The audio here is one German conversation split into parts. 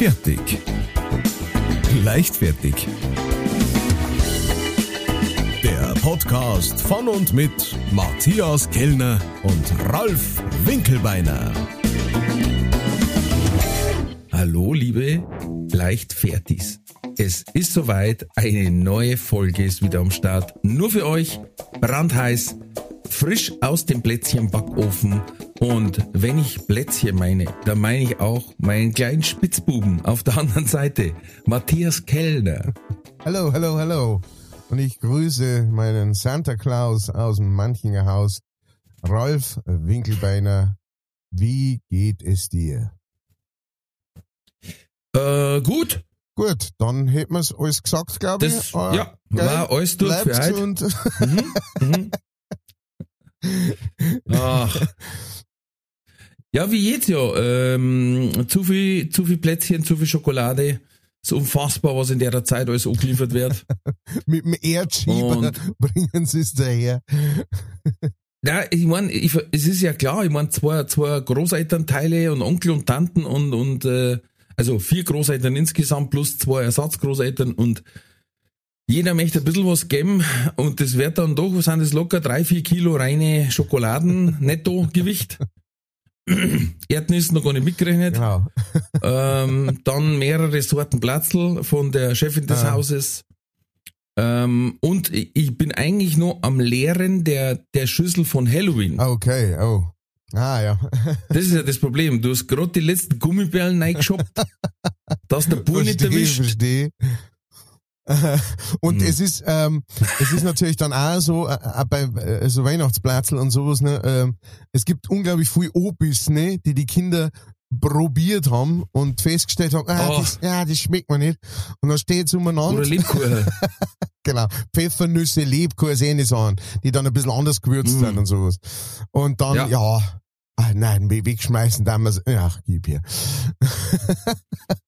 Fertig. Leichtfertig. Der Podcast von und mit Matthias Kellner und Ralf Winkelbeiner. Hallo, liebe Leichtfertis. Es ist soweit, eine neue Folge ist wieder am Start. Nur für euch, brandheiß, frisch aus dem Plätzchenbackofen. Und wenn ich Plätzchen meine, dann meine ich auch meinen kleinen Spitzbuben auf der anderen Seite, Matthias Kellner. Hallo, hallo, hallo. Und ich grüße meinen Santa Claus aus dem Manchinger Haus, Rolf Winkelbeiner. Wie geht es dir? Äh, gut. Gut, dann hätten wir es alles gesagt, glaube ich. Das, ja, geil. war alles durch für heute. Mhm, mhm. Ach. Ja, wie jetzt ja. Ähm, zu viel, zu viel Plätzchen, zu viel Schokolade. Ist unfassbar, was in der Zeit alles angeliefert wird. Mit dem Erdschieber Und- bringen sie es daher. Ja, ich meine, es ist ja klar, ich meine, zwei, zwei Großelternteile und Onkel und Tanten und, und äh, also vier Großeltern insgesamt plus zwei Ersatzgroßeltern und jeder möchte ein bisschen was geben und das wird dann doch, was sind das locker, drei, vier Kilo reine Schokoladen Nettogewicht. Erdnüsse noch gar nicht mitgerechnet. Genau. Ähm, dann mehrere Sorten Platzl von der Chefin des Ah. Hauses. Ähm, und ich bin eigentlich nur am Leeren der, der Schüssel von Halloween. Okay, oh. Ah, ja. Das ist ja das Problem. Du hast gerade die letzten Gummibärlen reingeschoppt, dass der Bub nicht erwischt. verstehe. Und Hm. es ist, ähm, es ist natürlich dann auch so, äh, auch bei äh, so Weihnachtsplatzel und sowas, ne, ähm, es gibt unglaublich viel Obis, ne, die die Kinder probiert haben und festgestellt haben, ah, Oh. das, ja, das schmeckt mir nicht. Und dann steht es umeinander, Oder Lebkuchen. genau, Pfeffernüsse, Lebkuchen, ähnliche Sachen, die dann ein bisschen anders gewürzt Mm. sind und sowas. Und dann, Ja. ja, ah, nein, we- wegschmeißen, damals, ach, gib hier.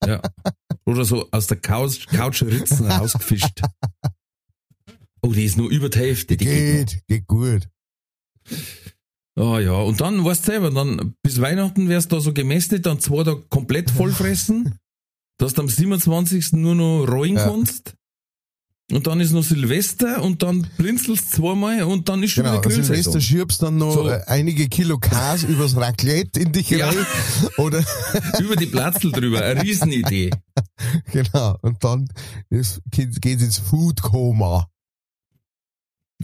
ja. Oder so aus der Couch, Couchritzen rausgefischt. Oh, die ist nur über die Hälfte. Die geht Geht, geht gut. noch. Oh ja, und dann, weißt du selber, dann bis Weihnachten wärst du da so gemästet, dann zwei Tage komplett vollfressen, dass du am 27. nur noch rollen Ja. kannst. Und dann ist noch Silvester und dann blinzelst zweimal und dann ist schon Genau, wieder Silvester Grillsaison. schiebst dann noch So. einige Kilo Käse übers Raclette in dich Ja. rein. Oder, Über die Platzl drüber, eine Riesenidee. genau, und dann ist, geht, geht's ins Food-Koma.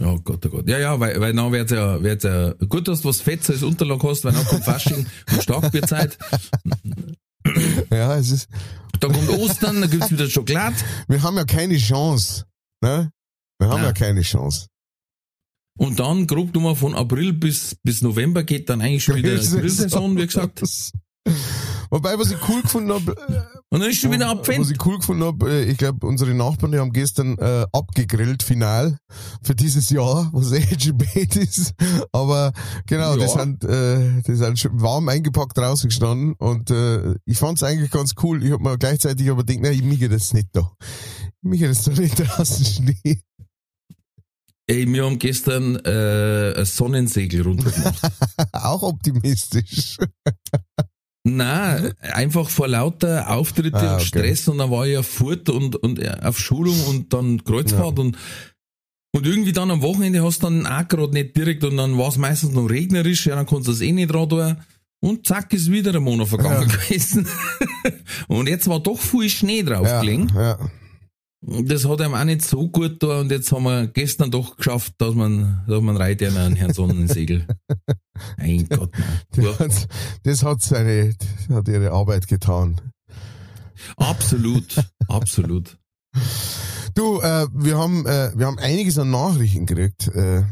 Oh Gott, oh Gott. Ja, ja, weil, weil dann wird's ja, wird's ja, gut, dass du was Fetts als Unterlag hast, weil dann kommt Fasching und Starkbierzeit. Ja, es ist, Dann kommt Ostern, dann gibt's wieder Schokolade. wir haben ja keine Chance, ne? Wir haben Nein. ja keine Chance. Und dann, grob nochmal von April bis, bis November geht dann eigentlich schon wieder Grillsaison. Grillsaison, wie gesagt. Wobei, was ich cool gefunden habe, Und dann ist schon wieder was Abfend. ich cool gefunden habe, äh, ich glaube, unsere Nachbarn, die haben gestern äh, abgegrillt, final, für dieses Jahr, was eh schon spät ist. Aber genau, die Ja. sind, äh, die sind schon warm eingepackt draußen gestanden und äh, ich fand's eigentlich ganz cool. Ich hab mir gleichzeitig aber gedacht, nein, ich miege das nicht da. Ich miege das da nicht draußen Schnee. Ey, wir haben gestern äh, ein Sonnensegel runtergemacht. Auch optimistisch. Nein, einfach vor lauter Auftritte Ah, und okay. Stress und dann war ich ja fort und, und auf Schulung und dann Kreuzfahrt und und irgendwie dann am Wochenende hast du dann auch gerade nicht direkt und dann war es meistens noch regnerisch, ja, dann kannst du das eh nicht tun. Und zack, ist wieder ein Monat vergangen gewesen. und jetzt war doch viel Schnee drauf Ja, gelegen. ja. Das hat einem auch nicht so gut da und jetzt haben wir gestern doch geschafft, dass man, dass man reitet einen Herrn Sonnensegel. mein Gott, nein. Ja, Das, das hat seine, das hat ihre Arbeit getan. absolut, absolut. Du, äh, wir haben, äh, wir haben einiges an Nachrichten gekriegt. Äh,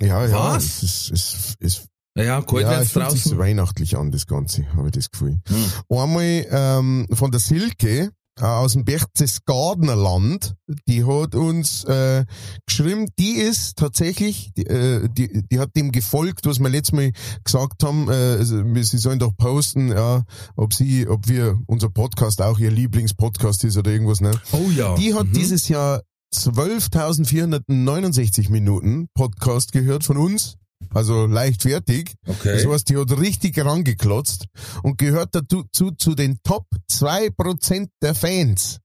ja, ja. Was? Es ist, es ist, Ja, kalt ja, es fühlt sich so draußen. weihnachtlich an, das Ganze, habe ich das Gefühl. Hm. Einmal ähm, von der Silke aus dem Berchtesgadener Land, die hat uns äh, geschrieben, die ist tatsächlich, die, äh, die, die hat dem gefolgt, was wir letztes Mal gesagt haben, äh, also, sie sollen doch posten, ja, ob sie, ob wir, unser Podcast auch ihr Lieblingspodcast ist oder irgendwas, ne? Oh ja. Die hat Mhm. dieses Jahr 12.469 Minuten Podcast gehört von uns. Also leichtfertig. Okay. Das heißt, die hat richtig rangeklotzt und gehört dazu zu den Top 2% der Fans.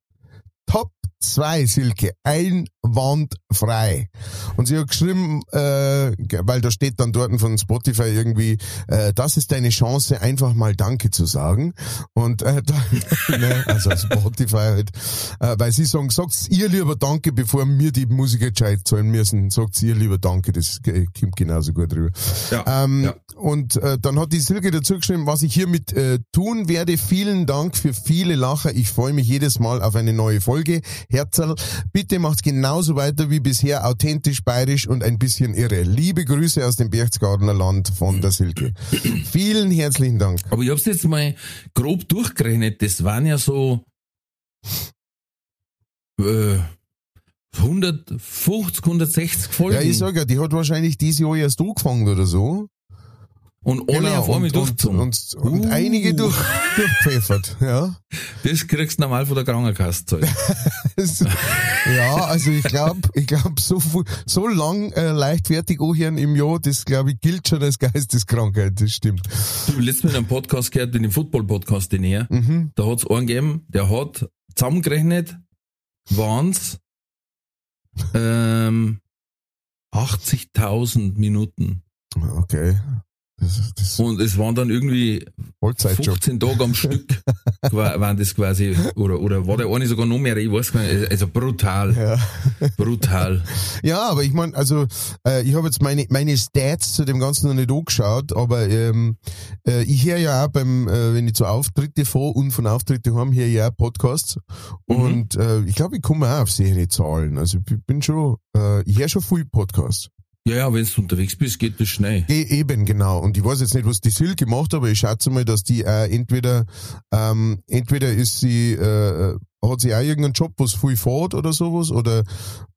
Top 2, Silke, einwandfrei. Und sie hat geschrieben, äh, weil da steht dann dort von Spotify irgendwie, äh, das ist deine Chance, einfach mal Danke zu sagen. Und äh, da, ne, also Spotify halt, äh, weil sie sagen, sagt ihr lieber Danke, bevor mir die Musiker gescheit zahlen müssen, sagt ihr lieber Danke, das äh, kommt genauso gut rüber. Ja, Ähm, ja. Und äh, dann hat die Silke dazu geschrieben, was ich hiermit äh, tun werde. Vielen Dank für viele Lacher. Ich freue mich jedes Mal auf eine neue Folge. Herzl, bitte macht's genauso weiter wie bisher, authentisch, bayerisch und ein bisschen irre. Liebe Grüße aus dem Berchtesgadener Land von der Silke. Vielen herzlichen Dank. Aber ich hab's jetzt mal grob durchgerechnet. Das waren ja so äh, 150, 160 Folgen. Ja, ich sag ja, die hat wahrscheinlich dieses Jahr erst angefangen oder so. Und alle auf einmal und, und, durchgezogen. und, und Uh. einige durch, durchpfeffert, ja. das kriegst du normal von der Krankenkasse ja, also ich glaube, ich glaube, so, viel- so lang äh, leichtfertig anhören im Jahr, das glaube ich gilt schon als Geisteskrankheit, das stimmt. Du, letztes Mal in einem Podcast gehört, in dem Football-Podcast, den her, Mhm. da hat's einen gegeben, der hat zusammengerechnet, waren's ähm, 80.000 Minuten. Okay. Das, das Und es waren dann irgendwie Vollzeitjob. 15 Tage am Stück, wa- waren das quasi, oder, oder war der eine sogar noch mehr, ich weiß gar nicht, also brutal, Ja. brutal. ja, aber ich meine, also äh, ich habe jetzt meine meine Stats zu dem Ganzen noch nicht angeschaut, aber ähm, äh, ich höre ja auch beim, äh, wenn ich zu Auftritte fahre und von Auftritte heim, höre ich auch Podcasts Mhm. und äh, ich glaube, ich komme auch auf sichere Zahlen. Also ich bin schon, äh, ich höre schon viel Podcasts. Ja, ja, wenn du unterwegs bist, geht das schnell. E eben, genau. Und ich weiß jetzt nicht, was die Silke macht, aber ich schätze mal, dass die äh, entweder, ähm, entweder ist sie, äh, hat sie auch irgendeinen Job, was viel fährt oder sowas, oder,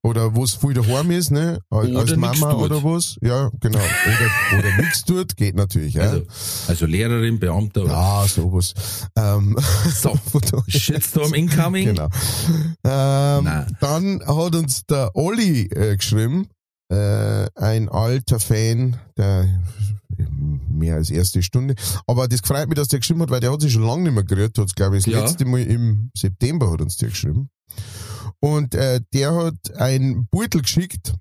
oder was viel daheim ist, ne? Als Oder nix Mama oder was. Ja, genau. Oder, oder nichts tut, geht natürlich, ja. Also, also Lehrerin, Beamter oder ja, sowas. Ähm, so. Shitstorm incoming. Genau. Ähm, Nein. dann hat uns der Olli äh, geschrieben, äh, ein alter Fan, der mehr als erste Stunde. Aber das freut mich, dass der geschrieben hat, weil der hat sich schon lange nicht mehr gerührt, hat glaube ich, das Ja. letzte Mal im September hat uns der geschrieben. Und äh, der hat ein Beutel geschickt,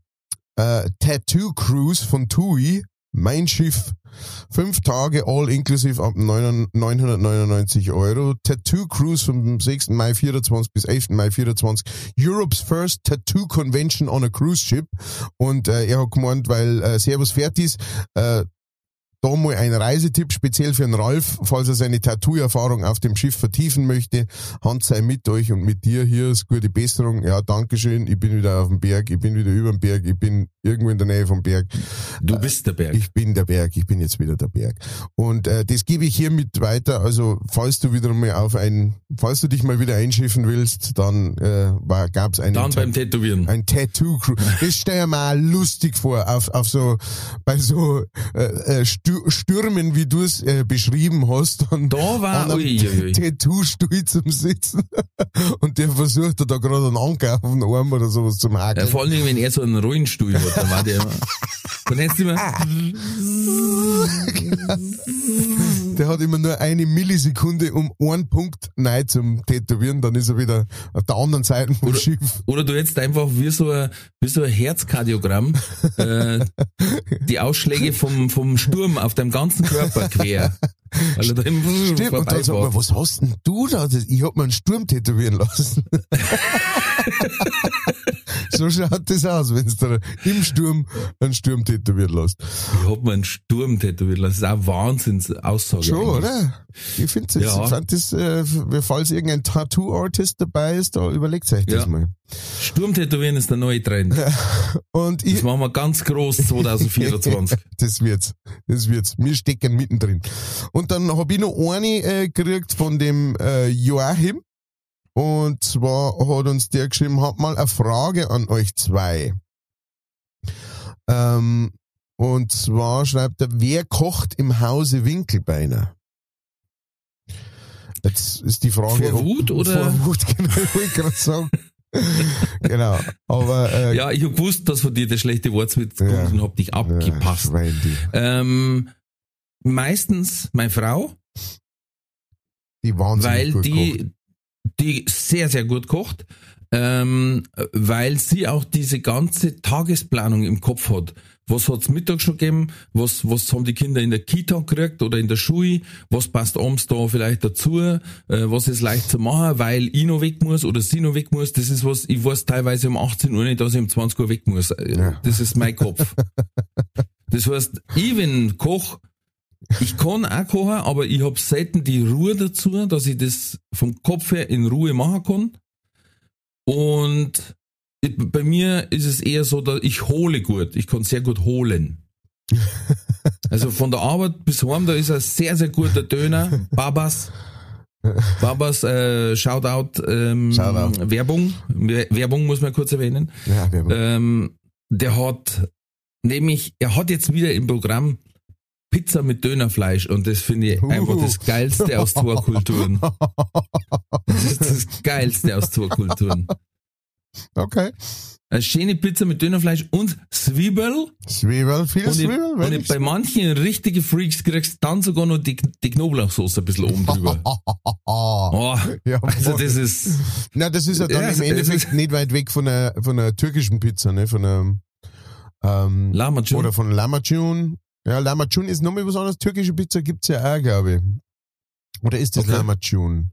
äh, Tattoo Cruise von TUI, mein Schiff, fünf Tage all inclusive ab 9 999 Euro, Tattoo Cruise vom 6. Mai 24 bis 11. Mai 24, Europe's first Tattoo Convention on a Cruise Ship und äh, er hat gemeint, weil äh, Servus Fertis, äh, da mal ein Reisetipp speziell für den Ralf, falls er seine Tattoo-Erfahrung auf dem Schiff vertiefen möchte. Hand sei mit euch und mit dir. Hier ist gute Besserung. Ja, Dankeschön. Ich bin wieder auf dem Berg. Ich bin wieder über dem Berg. Ich bin irgendwo in der Nähe vom Berg. Du bist der Berg. Ich bin der Berg. Ich bin jetzt wieder der Berg. Und äh, das gebe ich hiermit weiter. Also, falls du wieder mal auf ein, falls du dich mal wieder einschiffen willst, dann äh, war, gab's einen Dann beim Tätowieren. ein Tattoo Crew. Das stell ich mir auch lustig vor, auf, auf so, bei so äh, äh, Stü- Stürmen, wie du es äh, beschrieben hast, dann Da war, ui. Tattoo-Stuhl zum Sitzen und der versucht da gerade einen Anker auf den Arm oder sowas zum Ja, Hakeln. vor allen Dingen, wenn er so einen Rollenstuhl hat, dann war der immer, dann hättest du immer, Der hat immer nur eine Millisekunde um einen Punkt nein zum Tätowieren, dann ist er wieder auf der anderen Seite vom Oder- Schiff. oder du hättest einfach wie so ein, wie so ein Herzkardiogramm, äh, die Ausschläge vom, vom Sturm auf deinem ganzen Körper quer. Weil da im Stimmt, und dann sagt man, was hast denn du da? Ich hab mir einen Sturm tätowieren lassen. so schaut das aus, wenn du im Sturm einen Sturm tätowieren lässt. Ich hab mir einen Sturm tätowiert lassen. Das ist auch Wahnsinns-Aussage. Schon, eigentlich. oder? Ich finde das, Ja. ich fand das, äh, falls irgendein Tattoo-Artist dabei ist, da überlegt euch das Ja. mal. Sturmtätowieren ist der neue Trend. Und ich, Das machen wir ganz groß 2024. das wird's. Das wird's. Wir stecken mittendrin. Und dann hab ich noch eine äh, gekriegt von dem äh, Joachim. Und zwar hat uns der geschrieben, hat mal eine Frage an euch zwei. Ähm, und zwar schreibt er, wer kocht im Hause Winkelbeiner? Jetzt ist die Frage. Vor Wut oder? Vor Wut, genau, ich gerade sagen. genau. Aber äh, Ja, ich hab gewusst, dass von dir der schlechte Wortwitz kommt Ja. und hab dich abgepasst. Ja, ähm, meistens meine Frau, die wahnsinnig weil gut die, kocht. Die sehr, sehr gut kocht, ähm, weil sie auch diese ganze Tagesplanung im Kopf hat. Was hat's Mittag schon gegeben? Was, was haben die Kinder in der Kita gekriegt oder in der Schule? Was passt abends da vielleicht dazu? Äh, was ist leicht zu machen, weil ich noch weg muss oder sie noch weg muss? Das ist was, ich weiß teilweise um 18 Uhr nicht, dass ich um 20 Uhr weg muss. Ja. Das ist mein Kopf. Das heißt, ich wenn koch, ich kann auch kochen, aber ich habe selten die Ruhe dazu, dass ich das vom Kopf her in Ruhe machen kann. Und bei mir ist es eher so, dass ich hole gut. Ich kann sehr gut holen. Also von der Arbeit bis heim, da ist ein sehr, sehr guter Döner. Babas. Babas, äh, Shoutout, ähm, Shoutout. Werbung. Wer- Werbung muss man kurz erwähnen. Ja, haben, Ähm, der hat nämlich, er hat jetzt wieder im Programm Pizza mit Dönerfleisch und das finde ich Uh. einfach das Geilste aus zwei Kulturen. Das ist das Geilste aus zwei Kulturen. okay. Eine schöne Pizza mit Dönerfleisch und Zwiebel. Zwiebel, viel Und, ich, Zwiebel, und ich, bei manchen richtige Freaks kriegst du dann sogar noch die, die Knoblauchsoße ein bisschen oben drüber. Oh, ja, also das ist, Na, das ist ja dann Ja, im Endeffekt nicht weit weg von einer, von einer türkischen Pizza, ne? Von einer, ähm, Lahmacun. oder von Lamacun. Ja, Lamacun ist nochmal was anderes. Türkische Pizza gibt's ja auch, glaube ich. Oder ist das Okay. Lamacun?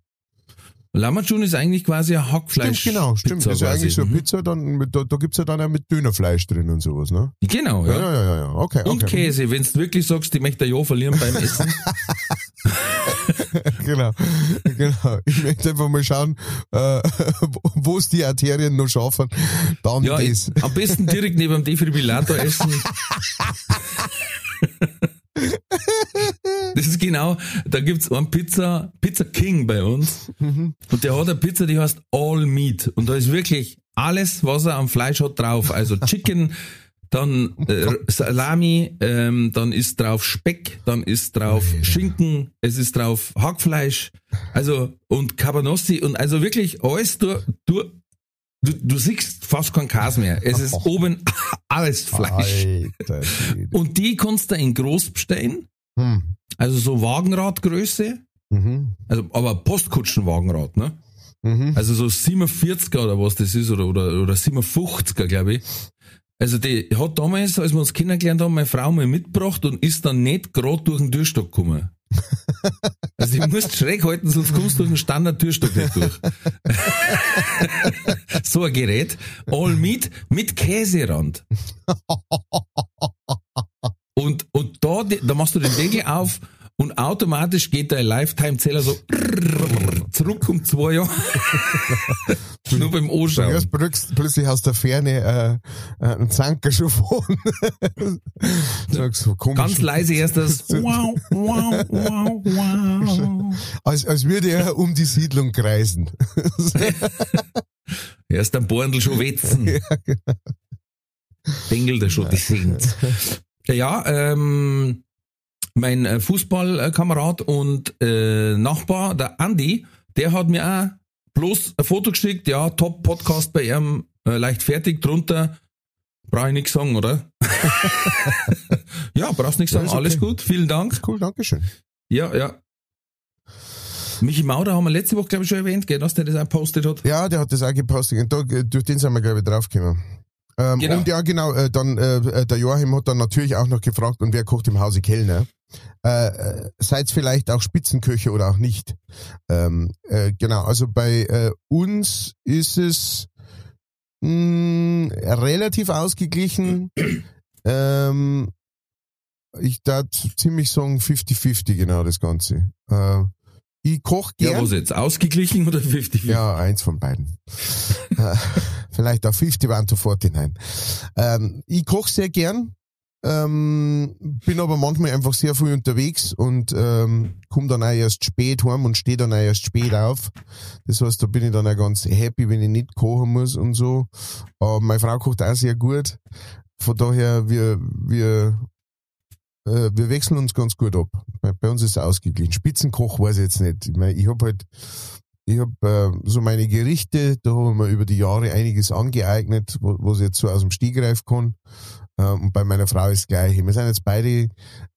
Lamacun ist eigentlich quasi ein Hackfleisch. Stimmt, genau, stimmt. Pizza das ist ja eigentlich so eine Mhm. Pizza, dann, mit, da, da gibt's ja dann auch mit Dönerfleisch drin und sowas, ne? Genau, Ja, ja. ja, ja, ja, okay. Und okay. Käse, wenn du wirklich sagst, ich möchte Ja verlieren beim Essen. genau, genau. Ich möchte einfach mal schauen, äh, wo es die Arterien noch schaffen. Dann Ja, das. am besten direkt neben dem Defibrillator essen. Das ist genau, da gibt's einen Pizza, Pizza King bei uns. Mhm. Und der hat eine Pizza, die heißt All Meat. Und da ist wirklich alles, was er am Fleisch hat, drauf. Also Chicken, dann äh, Salami, ähm, dann ist drauf Speck, dann ist drauf Schinken, es ist drauf Hackfleisch, also und Cabanossi und also wirklich alles du, du, du, du siehst fast kein Käse mehr. Es ist oben alles Fleisch. Alter. Und die kannst du in groß bestellen, Hm. also so Wagenradgröße, Mhm. also aber Postkutschenwagenrad, ne? Mhm. Also so 47er oder was das ist, oder, oder, oder 57er, glaube ich. Also die hat damals, als wir uns kennengelernt haben, meine Frau mal mitgebracht und ist dann nicht gerade durch den Türstock gekommen. Also die musst schräg halten, sonst kommst du durch den Standard-Türstock nicht durch. so ein Gerät. All Meat mit Käserand. Und, und da, da machst du den Deckel auf und automatisch geht der Lifetime-Zähler so zurück um zwei Jahre. Nur beim Anschauen. hörst plötzlich, aus der Ferne äh, äh, einen Zanker schon. Sagst so. Ganz leise erst das wow, wow, wow, wow. Als, als würde er um die Siedlung kreisen. Erst am Borndl schon wetzen. Dengelt er schon die Sehnt. Ja, ähm, mein äh, Fußballkamerad und äh, Nachbar, der Andi, der hat mir auch bloß ein Foto geschickt, ja, Top-Podcast bei ihm, äh, leicht fertig, drunter, brauche ich nichts sagen, oder? ja, brauchst nichts sagen, okay. alles gut, vielen Dank. Cool, Dankeschön. Ja, ja. Michi Maurer haben wir letzte Woche, glaube ich, schon erwähnt, gell, dass der das auch postet hat. Ja, der hat das auch gepostet. Und Da, durch den sind wir, glaube ich, draufgekommen. Ähm, Genau. Und ja, genau, äh, dann äh, der Joachim hat dann natürlich auch noch gefragt, und wer kocht im Hause Kellner? Äh, äh, seid vielleicht auch Spitzenköche oder auch nicht? Ähm, äh, genau, also bei äh, uns ist es mh, relativ ausgeglichen. ähm, ich darf ziemlich sagen 50-50 genau das Ganze. Äh, ich koche Ja, gern. was jetzt? Ausgeglichen oder 50? Ja, eins von beiden. Äh, Vielleicht auch 50 waren sofort hinein. Ähm, ich koche sehr gern, ähm, bin aber manchmal einfach sehr früh unterwegs und ähm, komme dann auch erst spät heim und stehe dann auch erst spät auf. Das heißt, da bin ich dann auch ganz happy, wenn ich nicht kochen muss und so. Aber meine Frau kocht auch sehr gut. Von daher, wir, wir, äh, wir wechseln uns ganz gut ab. Bei, bei uns ist es ausgeglichen. Spitzenkoch weiß ich jetzt nicht. Ich, mein, ich habe halt ich hab, äh, so meine Gerichte, da habe ich mir über die Jahre einiges angeeignet, was ich jetzt so aus dem Stiegreif kann. Ähm, und bei meiner Frau ist das Gleiche. Wir sind jetzt beide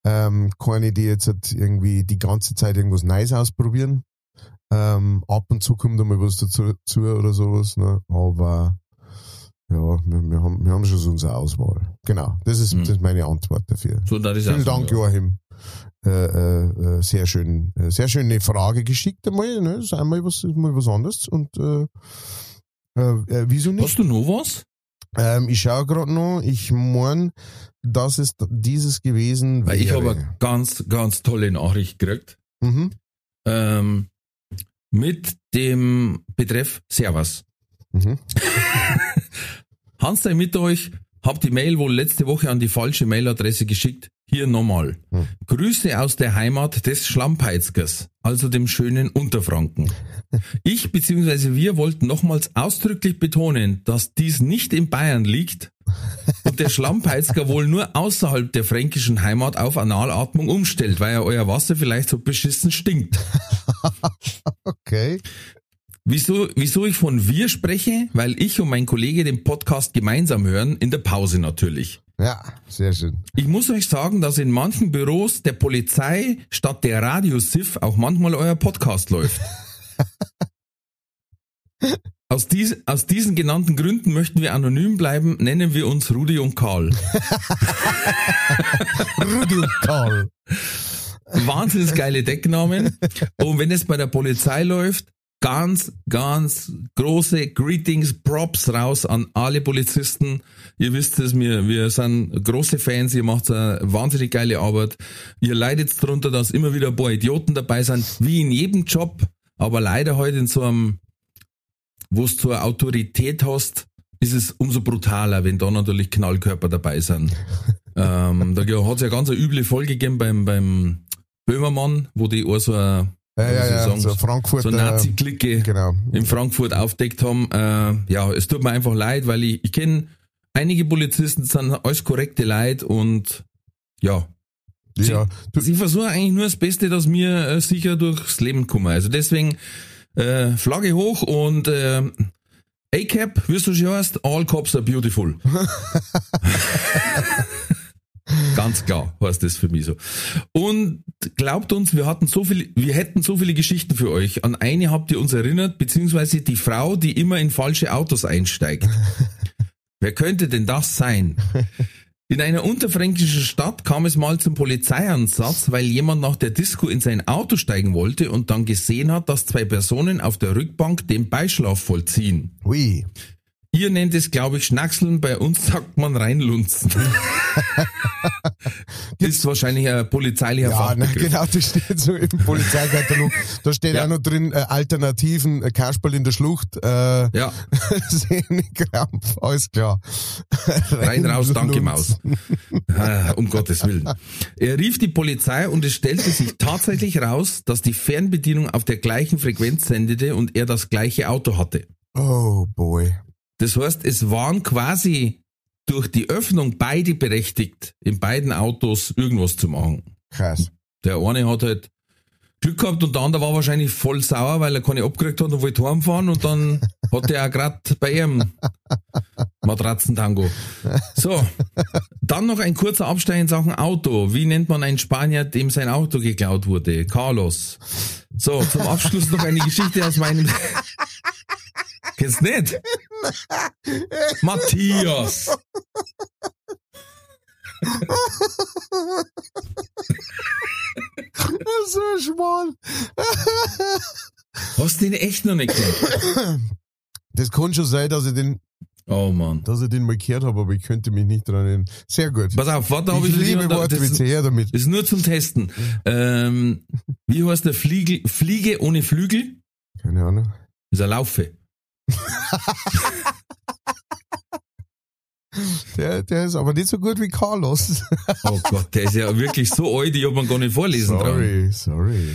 ähm, keine, die jetzt halt irgendwie die ganze Zeit irgendwas Neues ausprobieren. Ähm, ab und zu kommt da mal was dazu zu oder sowas, ne? aber ja, wir, wir, haben, wir haben schon so unsere Auswahl. Genau, das ist, Mhm. das ist meine Antwort dafür. So, Vielen Dank, ja. Joachim. Äh, äh, äh, sehr schön, äh, sehr schöne Frage geschickt einmal, ne? Das ist einmal was, mal was anderes und äh, äh, äh, wieso nicht? Hast du noch was? Ähm, ich schaue gerade noch, ich mein, dass es dieses gewesen Weil ich wäre. habe eine ganz, ganz tolle Nachricht gekriegt. Mhm. Ähm, mit dem Betreff Servus. Mhm. Hans sei mit euch, hab die Mail wohl letzte Woche an die falsche Mailadresse geschickt. Hier nochmal. Hm. Grüße aus der Heimat des Schlammpeizkers, also dem schönen Unterfranken. Ich bzw. wir wollten nochmals ausdrücklich betonen, dass dies nicht in Bayern liegt und der Schlammpeizker wohl nur außerhalb der fränkischen Heimat auf Analatmung umstellt, weil ja euer Wasser vielleicht so beschissen stinkt. Okay. Wieso, wieso ich von wir spreche? Weil ich und mein Kollege den Podcast gemeinsam hören, in der Pause natürlich. Ja, sehr schön. Ich muss euch sagen, dass in manchen Büros der Polizei statt der Radiosif auch manchmal euer Podcast läuft. Aus, dies, aus diesen genannten Gründen möchten wir anonym bleiben, nennen wir uns Rudi und Karl. Rudi und Karl. Wahnsinnig geile Decknamen. Und wenn es bei der Polizei läuft, ganz, ganz große Greetings, Props raus an alle Polizisten. Ihr wisst es, wir, wir sind große Fans, ihr macht eine wahnsinnig geile Arbeit. Ihr leidet darunter, dass immer wieder ein paar Idioten dabei sind, wie in jedem Job, aber leider heute in so einem, wo es zur Autorität hast, ist es umso brutaler, wenn da natürlich Knallkörper dabei sind. ähm, da hat es ja ganz eine üble Folge gegeben beim, beim Böhmermann, wo die auch so eine, Ja, ja, ja, sagen, so Frankfurt. so äh, Nazi-Clique genau. in Frankfurt aufdeckt haben. Äh, ja, es tut mir einfach leid, weil ich, ich kenne einige Polizisten, sind alles korrekte Leute und ja, Ja, du, sie versuchen eigentlich nur das Beste, dass wir äh, sicher durchs Leben kommen. Also deswegen äh, Flagge hoch und äh, ACAP, wie du schon heißt, all cops are beautiful. Ganz klar heißt das für mich so. Und glaubt uns, wir hatten so viele, wir hätten so viele Geschichten für euch. An eine habt ihr uns erinnert, beziehungsweise die Frau, die immer in falsche Autos einsteigt. Wer könnte denn das sein? In einer unterfränkischen Stadt kam es mal zum Polizeieinsatz, weil jemand nach der Disco in sein Auto steigen wollte und dann gesehen hat, dass zwei Personen auf der Rückbank den Beischlaf vollziehen. ui. Ihr nennt es, glaube ich, Schnackseln, bei uns sagt man reinlunzen. ist wahrscheinlich ein polizeilicher Ja, ne, genau, das steht so im Polizeikatalog. Da steht Ja. auch noch drin, äh, Alternativen, äh, Kasperl in der Schlucht, äh, Ja, Sehnekrampf, alles klar. rein raus, danke Maus. Ah, um Gottes Willen. Er rief die Polizei und es stellte sich tatsächlich raus, dass die Fernbedienung auf der gleichen Frequenz sendete und er das gleiche Auto hatte. Oh boy. Das heißt, es waren quasi durch die Öffnung beide berechtigt, in beiden Autos irgendwas zu machen. Krass. Der eine hat halt Glück gehabt und der andere war wahrscheinlich voll sauer, weil er keine abgekriegt hat und wollte heimfahren und dann hat er auch grad bei ihrem Matratzentango. So, dann noch ein kurzer Abstecher in Sachen Auto. Wie nennt man einen Spanier, dem sein Auto geklaut wurde? Carlos. So, zum Abschluss noch eine Geschichte aus meinem... Kennst nicht? Matthias. So schmal. Hast du den echt noch nicht kennt? Das kann schon sein, dass ich den, Oh Mann. dass ich den mal gehört habe, aber ich könnte mich nicht dran erinnern. Sehr gut. Pass auf, warte, hab ich ich liebe Wortwitze, her damit. das ist nur zum Testen. Ähm, wie heißt der Fliegel, Fliege ohne Flügel? Keine Ahnung. Ist eine Laufe. Der, der ist aber nicht so gut wie Carlos. Oh Gott, der ist ja wirklich so alt, ich hab man gar nicht vorlesen dran. Sorry, sorry.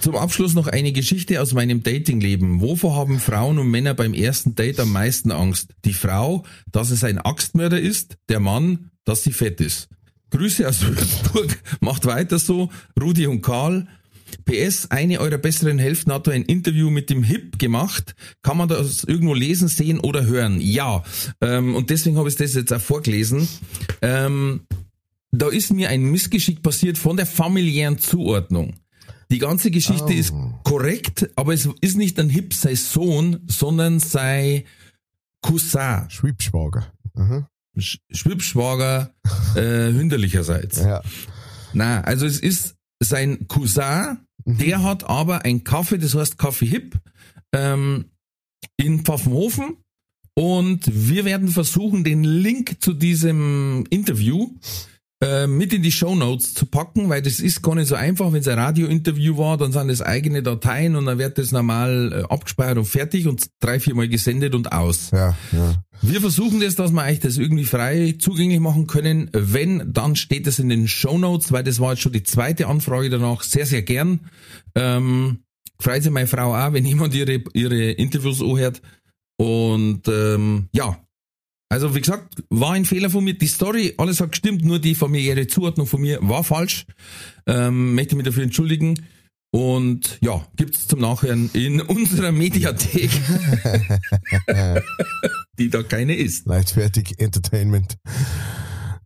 Zum Abschluss noch eine Geschichte aus meinem Datingleben. Wovor haben Frauen und Männer beim ersten Date am meisten Angst? Die Frau, dass es ein Axtmörder ist, der Mann, dass sie fett ist. Grüße aus Würzburg, macht weiter so, Rudi und Karl. PS, eine eurer besseren Hälften hat da ein Interview mit dem Hip gemacht. Kann man das irgendwo lesen, sehen oder hören? Ja. Ähm, und deswegen habe ich das jetzt auch vorgelesen. Ähm, da ist mir ein Missgeschick passiert von der familiären Zuordnung. Die ganze Geschichte Oh. ist korrekt, aber es ist nicht ein Hip sein Sohn, sondern sein Cousin, Schwibschwager. Mhm. Sch Schwibschwager äh, hünderlicherseits. Ja. Na, also es ist sein Cousin, der hat aber ein Kaffee, das heißt Kaffee Hip, ähm, in Pfaffenhofen. Und wir werden versuchen, den Link zu diesem Interview äh, mit in die Show Notes zu packen, weil das ist gar nicht so einfach. Wenn es ein Radiointerview war, dann sind das eigene Dateien und dann wird das normal äh, abgespeichert und fertig und drei, viermal gesendet und aus. Ja, ja. Wir versuchen das, dass wir euch das irgendwie frei zugänglich machen können. Wenn, dann steht es in den Show Notes, weil das war jetzt schon die zweite Anfrage danach. Sehr, sehr gern. Ähm, freut sich meine Frau auch, wenn jemand ihre, ihre Interviews anhört. Und ähm, ja, also wie gesagt, war ein Fehler von mir. Die Story, alles hat gestimmt, nur die familiäre Zuordnung von mir war falsch. Ähm, möchte mich dafür entschuldigen. Und ja, gibt's zum Nachhören in unserer Mediathek, die da keine ist. Leichtfertig Entertainment.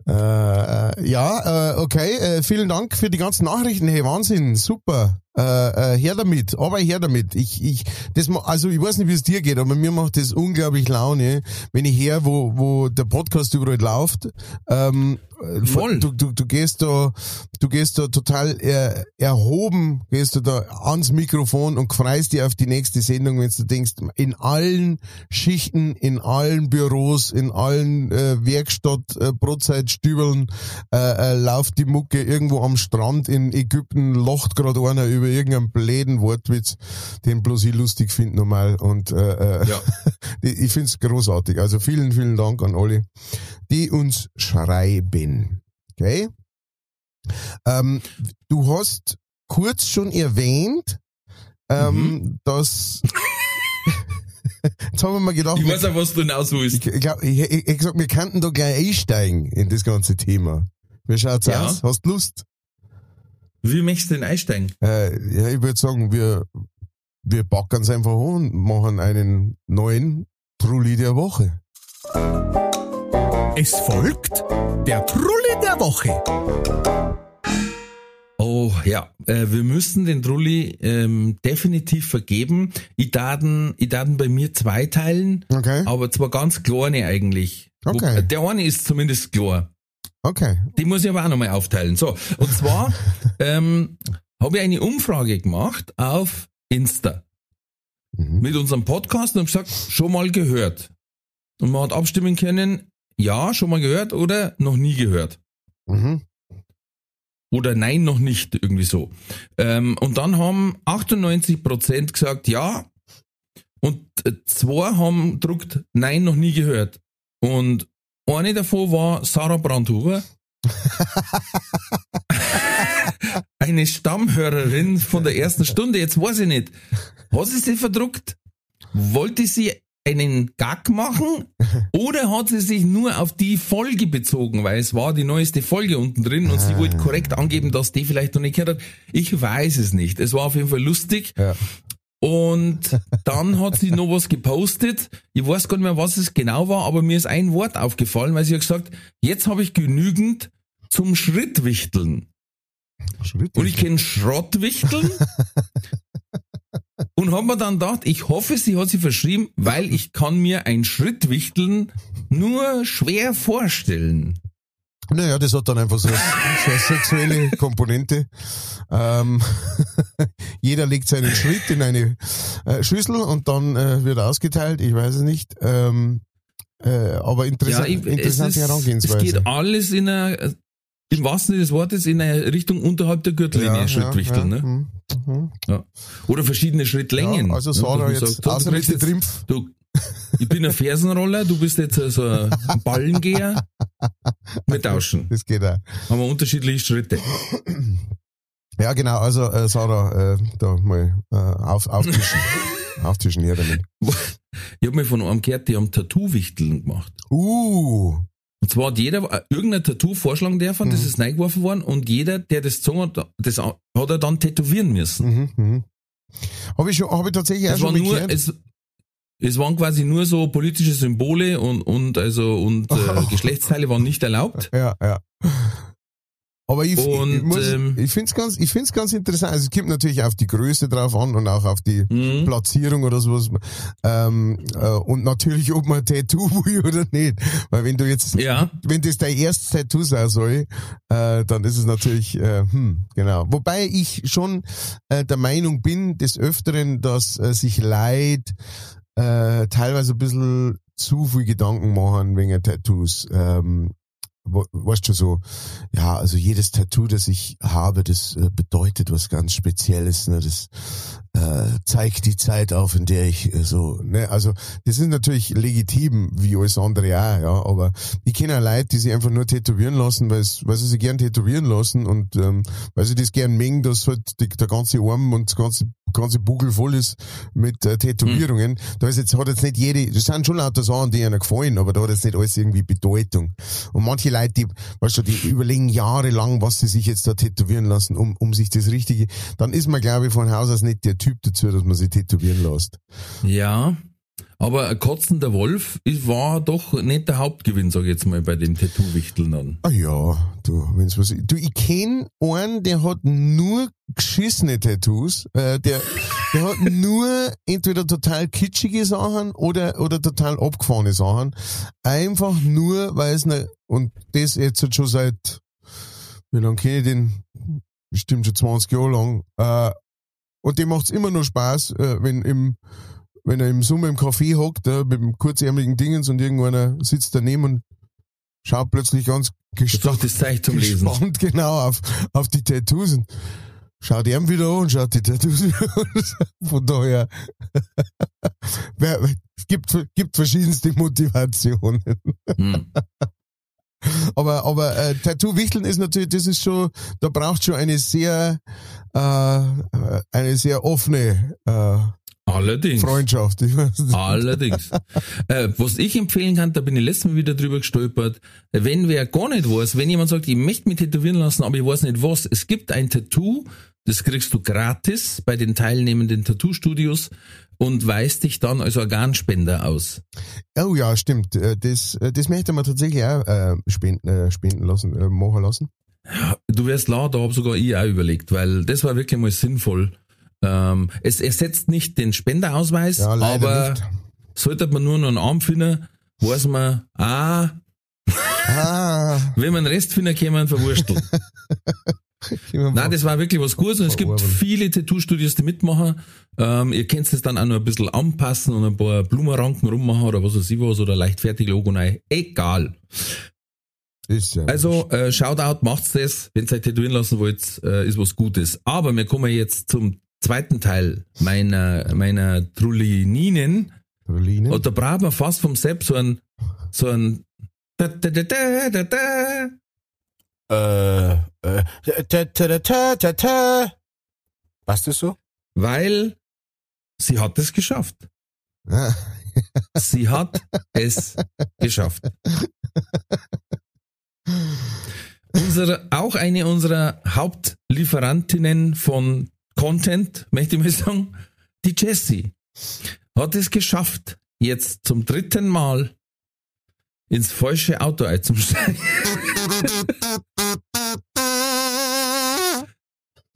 Äh, äh, ja, äh, okay, äh, vielen Dank für die ganzen Nachrichten. Hey, Wahnsinn, super. Äh, äh, her damit, aber her damit. Ich, ich, das, also ich weiß nicht, wie es dir geht, aber mir macht das unglaublich Laune, wenn ich her, wo, wo der Podcast überall läuft. Ähm, äh, Voll. Du, du, du gehst da, du gehst da total er, erhoben, gehst du da ans Mikrofon und freust dich auf die nächste Sendung, wenn du denkst, in allen Schichten, in allen Büros, in allen äh, Werkstatt, äh, Brotzeitstübeln äh, äh, läuft die Mucke irgendwo am Strand in Ägypten, lacht gerade einer über irgendeinen bläden Wortwitz, den bloß ich lustig finde normal und äh, äh, Ja. ich ich find's großartig. Also vielen, vielen Dank an alle, die uns schreiben. Okay? Ähm, du hast kurz schon erwähnt, ähm, dass jetzt haben wir mal gedacht, Ich weiß auch, was du hinaus willst. ich, ich, glaub, ich, ich, ich gesagt, wir könnten da gleich einsteigen in das ganze Thema. Wie schaut's Ja. aus? Hast Lust? Wie möchtest du denn einsteigen? Äh, ja, ich würde sagen, wir, wir packen einfach an und machen einen neuen Trulli der Woche. Es folgt der Trulli der Woche. Oh ja, äh, wir müssen den Trulli ähm, definitiv vergeben. Ich daten, ich daten bei mir zwei teilen, Okay? aber zwar ganz kleine eigentlich. Okay. Wo, der eine ist zumindest klar. Okay. Die muss ich aber auch nochmal aufteilen. So, und zwar ähm, habe ich eine Umfrage gemacht auf Insta Mhm. mit unserem Podcast und habe gesagt, schon mal gehört. Und man hat abstimmen können, ja, schon mal gehört oder noch nie gehört. Mhm. Oder nein, noch nicht, irgendwie so. Ähm, und dann haben 98% gesagt, ja. Und äh, zwei haben druckt, nein, noch nie gehört. Und eine davon war Sarah Brandhuber. Eine Stammhörerin von der ersten Stunde. Jetzt weiß ich nicht. Hat sie sie verdruckt? Wollte sie einen Gag machen? Oder hat sie sich nur auf die Folge bezogen? Weil es war die neueste Folge unten drin und sie wollte korrekt angeben, dass die vielleicht noch nicht gehört hat. Ich weiß es nicht. Es war auf jeden Fall lustig. Ja. Und dann hat sie noch was gepostet. Ich weiß gar nicht mehr, was es genau war, aber mir ist ein Wort aufgefallen, weil sie hat gesagt, jetzt habe ich genügend zum Schrittwichteln. Schritt. Und ich kenne Schrottwichteln. und habe mir dann gedacht, ich hoffe, sie hat sie verschrieben, weil ich kann mir ein Schrittwichteln nur schwer vorstellen. Naja, das hat dann einfach so, so eine sexuelle Komponente. Ähm, jeder legt seinen Schritt in eine äh, Schüssel und dann äh, wird ausgeteilt. Ich weiß es nicht. Ähm, äh, aber interessant, ich- interessante es, ist, es Herangehensweise. geht alles in einer, im wahrsten Sinne des Wortes, in eine Richtung unterhalb der Gürtellinie, Schrittwichteln. ja, Ne? mhm, mhm. Oder verschiedene Schrittlängen. Ja, also ne? Sarah jetzt sagt, bist jetzt, Trimpf. du, ich bin ein Fersenroller, du bist jetzt so ein Ballengeher. Wir tauschen. Das geht auch. Haben wir unterschiedliche Schritte. Ja, genau, also äh, Sarah, äh, da mal äh, auf, auftischen. auftischen hier damit. Ich habe mir von einem gehört, die haben Tattoo-Wichteln gemacht. Uh, Und zwar hat jeder äh, irgendein Tattoo vorschlagen dürfen, das ist reingeworfen worden und jeder, der das gezogen hat, das hat er dann tätowieren müssen. Mhm, mhm. Habe ich, schon- hab ich tatsächlich auch Es, war schon nur, es, es waren quasi nur so politische Symbole und, und also und äh, Geschlechtsteile waren nicht erlaubt. Ja, ja. Aber ich, Und, ich, muss, ähm, ich finde es ganz, ich find's ganz interessant. Also es kommt natürlich auf die Größe drauf an und auch auf die Mhm. Platzierung oder sowas. Ähm, äh, und natürlich, ob man ein Tattoo will oder nicht. Weil wenn du jetzt, Ja, wenn das dein erstes Tattoo sein soll, äh, dann ist es natürlich, äh, hm, genau. Wobei ich schon äh, der Meinung bin, des Öfteren, dass äh, sich Leid äh, teilweise ein bisschen zu viel Gedanken machen wegen Tattoos. Ähm, weißt du so, ja, also jedes Tattoo, das ich habe, das äh, bedeutet was ganz Spezielles. Ne? Das äh, zeigt die Zeit auf, in der ich äh, so, ne, also das ist natürlich legitim, wie alles andere auch, ja, aber ich kenne auch Leute, die sich einfach nur tätowieren lassen, weil weil sie sich gern tätowieren lassen und ähm, weil sie das gern mengen, dass halt die, der ganze Arm und das ganze ganze Bugel voll ist mit äh, Tätowierungen. Da ist jetzt, hat jetzt nicht jede, das sind schon lauter Sachen, die einer gefallen, aber da hat jetzt nicht alles irgendwie Bedeutung. Und manche Leute, die, weißt du, die überlegen jahrelang, was sie sich jetzt da tätowieren lassen, um, um sich das Richtige, dann ist man, glaube ich, von Haus aus nicht der Typ dazu, dass man sich tätowieren lässt. ja. Aber ein kotzender Wolf ist- war doch nicht der Hauptgewinn, sage ich jetzt mal, bei den Tattoo-Wichteln dann. Ah ja, du, wenn's was, du, ich kenn einen, der hat nur geschissene Tattoos, äh, der, der hat nur entweder total kitschige Sachen oder, oder total abgefahrene Sachen. Einfach nur, weil es ne, und das jetzt halt schon seit, wie lange kenne ich den? Bestimmt schon 20 Jahre lang. Äh, und dem macht's immer noch Spaß, äh, wenn im, wenn er im Sommer im Café hockt, äh, mit dem kurzärmeligen Dingens und irgendeiner sitzt daneben und schaut plötzlich ganz doch gespannt, genau auf, auf die Tattoos schaut ihm wieder an und schaut die Tattoos wieder an. Von daher, es gibt, gibt verschiedenste Motivationen. Hm. Aber, aber äh, Tattoo-Wichteln ist natürlich, das ist schon, da braucht schon eine sehr, äh, eine sehr offene äh, Allerdings. Freundschaft. Allerdings. äh, was ich empfehlen kann, da bin ich letztes Mal wieder drüber gestolpert, wenn wer gar nicht weiß, wenn jemand sagt, ich möchte mich tätowieren lassen, aber ich weiß nicht was, es gibt ein Tattoo, das kriegst du gratis bei den teilnehmenden Tattoo-Studios und weist dich dann als Organspender aus. Oh ja, stimmt. Äh, Das, äh, das möchte man tatsächlich auch äh, spenden, äh, spenden lassen, äh, machen lassen. Du wärst la, da hab sogar ich auch überlegt, weil das war wirklich mal sinnvoll. Ähm, es ersetzt nicht den Spenderausweis, Ja, aber nicht. sollte man nur noch einen Arm finden, weiß man, ah, Ah, wenn man den Rest finden, kann man verwursteln. Nein, das war wirklich was Gutes und es gibt viele Tattoo-Studios, die mitmachen. Ähm, ihr könnt es dann auch noch ein bisschen anpassen und ein paar Blumenranken rummachen oder was weiß ich was oder leichtfertig Logo rein. Egal. ist ja Also, äh, Shoutout, macht's das. Wenn ihr euch tätowieren lassen wollt, äh, ist was Gutes. Aber wir kommen jetzt zum zweiten Teil meiner, meiner Trullininen. Berlin. Und da braucht man fast vom Sepp so ein, so ein, da, da, da, da, da, da. Äh, äh. Passt das so? weil sie hat es geschafft. Ah, Sie hat es geschafft. Unsere, auch eine unserer Hauptlieferantinnen von Content, möchte ich mal sagen, die Jessie, hat es geschafft, jetzt zum dritten Mal ins falsche Auto einzusteigen.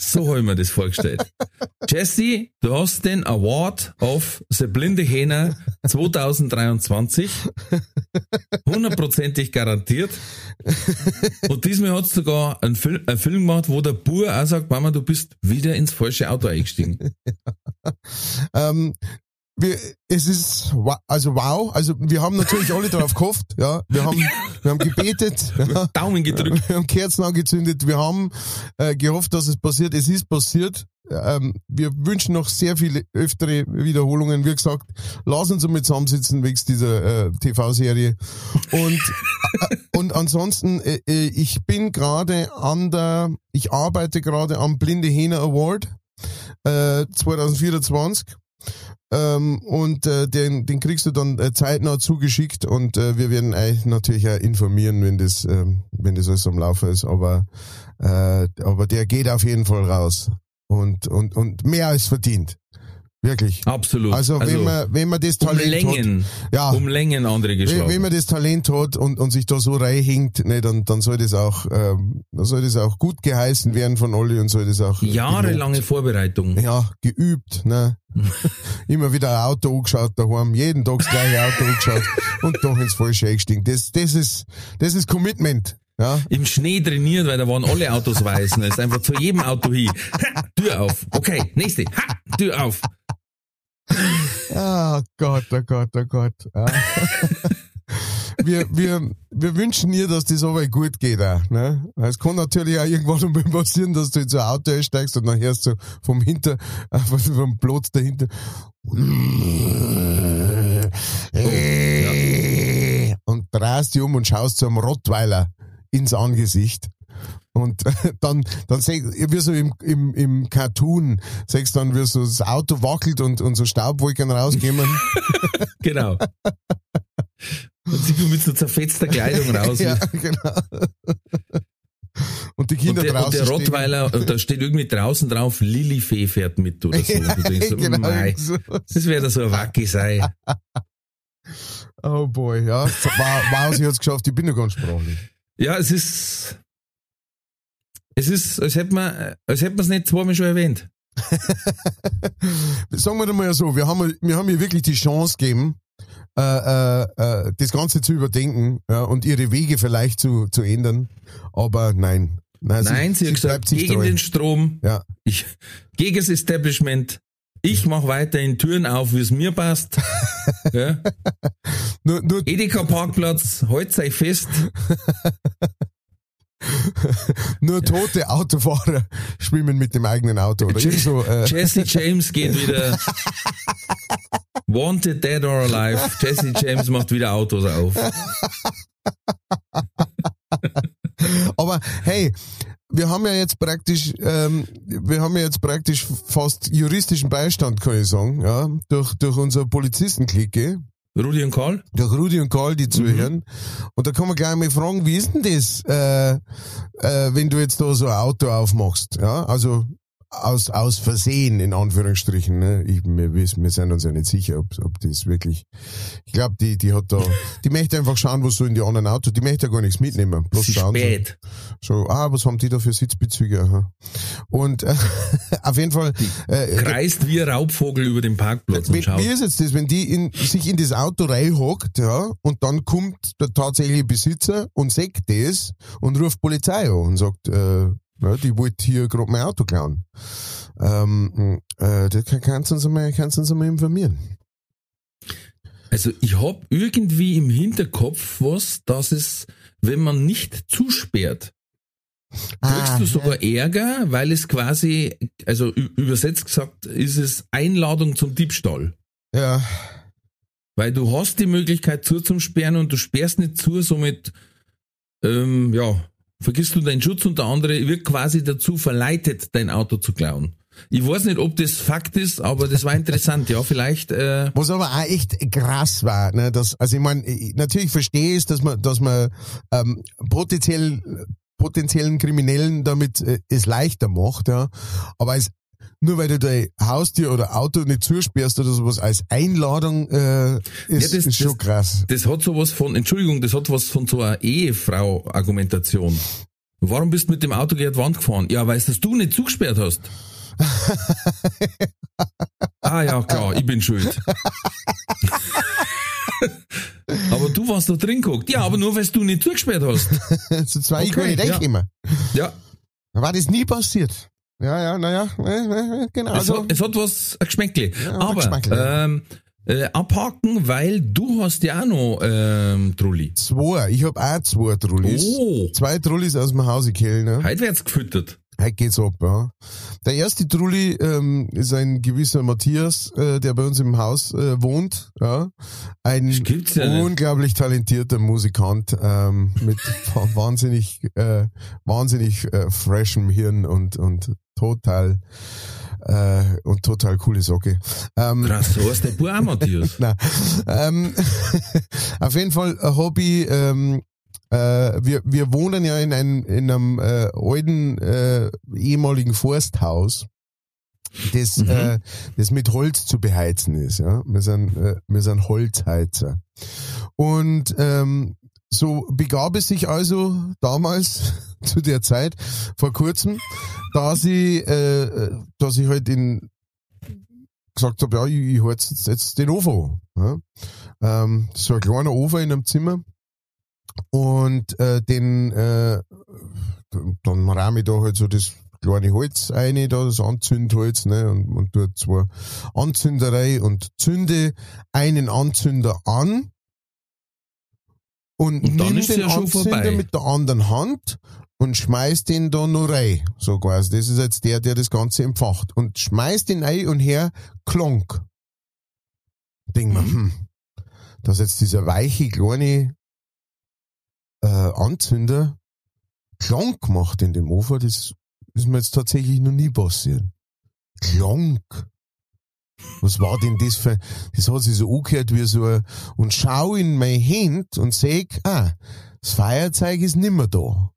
So habe ich mir das vorgestellt. Jesse, du hast den Award of The Blinde Hähner 2023 hundertprozentig garantiert. Und diesmal hat sogar einen Film, einen Film gemacht, wo der Bur auch sagt, Mama, du bist wieder ins falsche Auto eingestiegen. ähm, wir, es ist, also wow, also wir haben natürlich alle darauf gehofft, ja, wir haben, wir haben gebetet, ja, Daumen gedrückt. wir haben Kerzen angezündet, wir haben äh, gehofft, dass es passiert, es ist passiert, ähm, wir wünschen noch sehr viele öftere Wiederholungen, wie gesagt, lass uns einmal zusammensitzen wegen dieser äh, TV-Serie und äh, und ansonsten, äh, äh, ich bin gerade an der, ich arbeite gerade am Blinde Hähner Award äh, 2024 Ähm, und äh, den, den kriegst du dann äh, zeitnah zugeschickt und äh, wir werden euch natürlich auch informieren, wenn das, ähm, wenn das alles am Laufen ist. Aber, äh, aber der geht auf jeden Fall raus. Und, und, und mehr als verdient. Wirklich. Absolut. Also, wenn man, wenn man das um Talent Längen, hat, ja, um Längen andere wenn, geschlagen. wenn man das Talent hat und, und sich da so reinhinkt, ne, dann, dann soll das auch, ähm, dann soll das auch gut geheißen werden von alle und soll das auch Jahrelange gelobt. Vorbereitung. ja, geübt, ne. Immer wieder ein Auto angeschaut daheim, jeden Tag das gleiche Auto angeschaut und doch ins Falsche eingestiegen. Das, das ist, das ist Commitment, ja. Im Schnee trainiert, weil da waren alle Autos weiß. Er ist einfach zu jedem Auto hin. Ha, Tür auf. Okay, nächste. Ha, Tür auf. Ah, Gott, oh Gott, oh Gott. Ja. wir, wir, wir wünschen ihr, dass das aber gut geht auch, ne? Es kann natürlich auch irgendwann mal passieren, dass du in so ein Auto einsteigst und dann hörst du vom Hinter, äh, vom Platz dahinter. Und drehst dich um und schaust zu einem Rottweiler ins Angesicht. Und dann, dann seh, wie so im, im, im Cartoon, sagst dann, wie so das Auto wackelt und, und so Staubwolken rauskommen. Genau. Und sie kommt mit so zerfetzter Kleidung raus. ja, genau. Und die Und Kinder der, und draußen. der stehen. Rottweiler, und da steht irgendwie draußen drauf, Lilifee fährt mit oder so. Und du denkst, so, genau, mei, so. das wäre da so ein Wacki sei. Oh boy, ja. Wow, wow sie hat's geschafft, ich bin noch ganz sprachlich. Ja, es ist, es ist, als hätte man, als hätte man es nicht zweimal schon erwähnt. Sagen wir doch mal so, wir haben, wir haben ihr wirklich die Chance gegeben, äh, äh, äh, das Ganze zu überdenken ja, und ihre Wege vielleicht zu, zu ändern. Aber nein. Nein, Nein, sie, hat gesagt, bleibt sich gegen treu. den Strom, Ja. ich, gegen das Establishment, ich mache weiterhin Türen auf, wie es mir passt. ja. Nur, nur, Edeka Parkplatz, haltet euch fest. nur tote Autofahrer schwimmen mit dem eigenen Auto. Oder irgend so, äh, Jesse James geht wieder. Wanted Dead or Alive. Jesse James macht wieder Autos auf. Aber hey, wir haben ja jetzt praktisch, ähm, wir haben ja jetzt praktisch fast juristischen Beistand, kann ich sagen, ja, durch, durch unsere Polizistenklicke, Rudi und Karl? durch Rudi und Karl, Mhm. die zuhören. Und da kann man gleich mal fragen, wie ist denn das, äh, äh, wenn du jetzt da so ein Auto aufmachst, ja, also aus, aus Versehen, in Anführungsstrichen, ne? Ich, wir, wissen- wir sind uns ja nicht sicher, ob, ob das wirklich, ich glaube, die, die hat da, die möchte einfach schauen, was so in die anderen Autos, die möchte ja gar nichts mitnehmen, bloß schauen. so. spät. So, ah, was haben die da für Sitzbezüge? Aha. Und äh, auf jeden Fall, äh, Kreist wie ein Raubvogel über den Parkplatz wie, und schaut. wie ist jetzt das, wenn die in, sich in das Auto reinhockt, ja, und dann kommt der tatsächliche Besitzer und sagt das und ruft Polizei an und sagt, äh, ja, die wollte hier gerade mein Auto klauen. Ähm, äh, das kann, kannst du uns einmal, kannst uns einmal informieren. Also ich hab irgendwie im Hinterkopf was, dass es, wenn man nicht zusperrt, kriegst du sogar Ärger, weil es quasi, also übersetzt gesagt, ist es Einladung zum Diebstahl. Ja, Weil du hast die Möglichkeit zuzusperren und du sperrst nicht zu, somit ähm, ja, vergisst du deinen Schutz und der andere wird quasi dazu verleitet, dein Auto zu klauen. Ich weiß nicht, ob das Fakt ist, aber das war interessant. Ja, vielleicht äh, Was aber auch echt krass war, ne, dass, also ich meine, natürlich verstehe ich, dass man, dass man ähm, potenziell potenziellen Kriminellen damit äh, es leichter macht, ja. Aber als nur weil du dein Haustier oder Auto nicht zusperrst oder sowas als Einladung äh, ist, das- ist schon das- krass. das hat sowas von, Entschuldigung, das hat was von so einer Ehefrau-Argumentation. Warum bist du mit dem Auto gegen die Wand gefahren? Ja, weil das du nicht zugesperrt hast. ah ja, klar, ich bin schuld. aber du warst da drin geguckt. Ja, aber nur weil du nicht zugesperrt hast. so zwei ich Okay, gar nicht ja. reinkommen. Ja, War das nie passiert. Ja, ja, naja, genau. es, Also, hat, es hat was, Geschmäckle. Ja, aber Geschmäckle, ja. ähm, äh, abhaken, weil du hast ja auch noch ähm, Trulli. zwei. Ich hab auch zwei Trullis. Oh, Zwei Trullis aus dem Hause Kell, ne? heute wird's gefüttert. Heute geht's ab, ja. Der erste Trulli ähm, ist ein gewisser Matthias, äh, der bei uns im Haus äh, wohnt. Ja. Ein ja unglaublich talentierter Musikant ähm, mit wa- wahnsinnig, äh, wahnsinnig äh, freshem Hirn und, und total äh, und total coole Socke. Ähm, Krass, so heißt der Bub auch, Matthias. Nein. Ähm, auf jeden Fall ein Hobby. Ähm, äh, wir, wir wohnen ja in einem, in einem äh, alten äh, ehemaligen Forsthaus, das, Mhm. äh, das mit Holz zu beheizen ist. Ja? Wir, sind, äh, wir sind Holzheizer. Und ähm, so begab es sich also damals zu der Zeit, vor kurzem, da sie, äh, dass ich halt in gesagt habe, ja, ich, ich halt jetzt, jetzt den Ofen an. Ja? Ähm, so ein kleiner Ofen in einem Zimmer. Und äh, den äh, dann rahm ich da halt so das kleine Holz rein, da das Anzündholz, ne, und, und tue zwei Anzünderei und zünde einen Anzünder an und, Und nimm den Anzünder vorbei. mit der anderen Hand und schmeiß den da noch rein. So quasi. Das ist jetzt der, der das Ganze empfacht. Und schmeiß den rein und her, klonk. Denk mir, Mhm. hm, dass jetzt dieser weiche, kleine äh, Anzünder Klonk macht in dem Ofen, das ist mir jetzt tatsächlich noch nie passiert. Klonk. Was war denn das für, das hat sich so angehört wie so ein, und schau in mein Hand und sag, ah, das Feuerzeug ist nimmer da.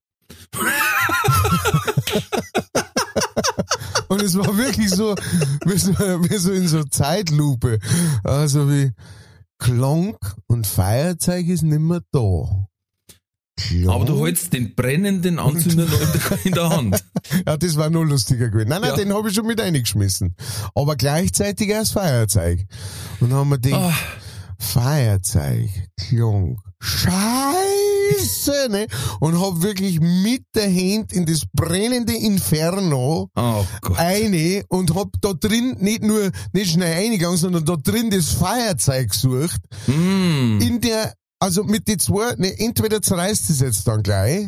Und es war wirklich so, wie so, in so Zeitlupe. Also wie, Klonk und Feuerzeug ist nimmer da. Klonk. Aber du hältst den brennenden Anzünder noch in der, Hand. Ja, das war nur lustiger gewesen. Nein, nein, Ja. den habe ich schon mit reingeschmissen. Aber gleichzeitig das Feuerzeug. Und dann haben wir gedacht, Ah, Feuerzeug, Klonk, Scheiße, ne? Und hab wirklich mit der Hand in das brennende Inferno oh Gott. eine und hab da drin nicht nur nicht schnell eingegangen, sondern da drin das Feuerzeug gesucht. Mm. In der, also mit die zwei, ne, entweder zerreißt es jetzt dann gleich,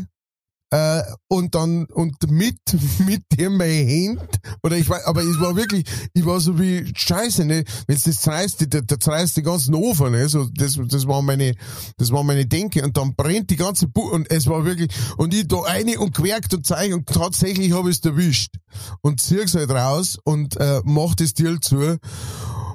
äh, und dann, und mit, mit dem mein Hand, oder ich weiß, aber es war wirklich, ich war so wie, scheiße, ne, wenn das zerreißt, der, der zerreißt den ganzen Ofen, ne, so, das, das war meine, das war meine Denke, und dann brennt die ganze, Bu und es war wirklich, und ich da eine und querkt und zeig, und tatsächlich habe ich es erwischt. Und zieh's halt raus und, äh, mach das Deal zu,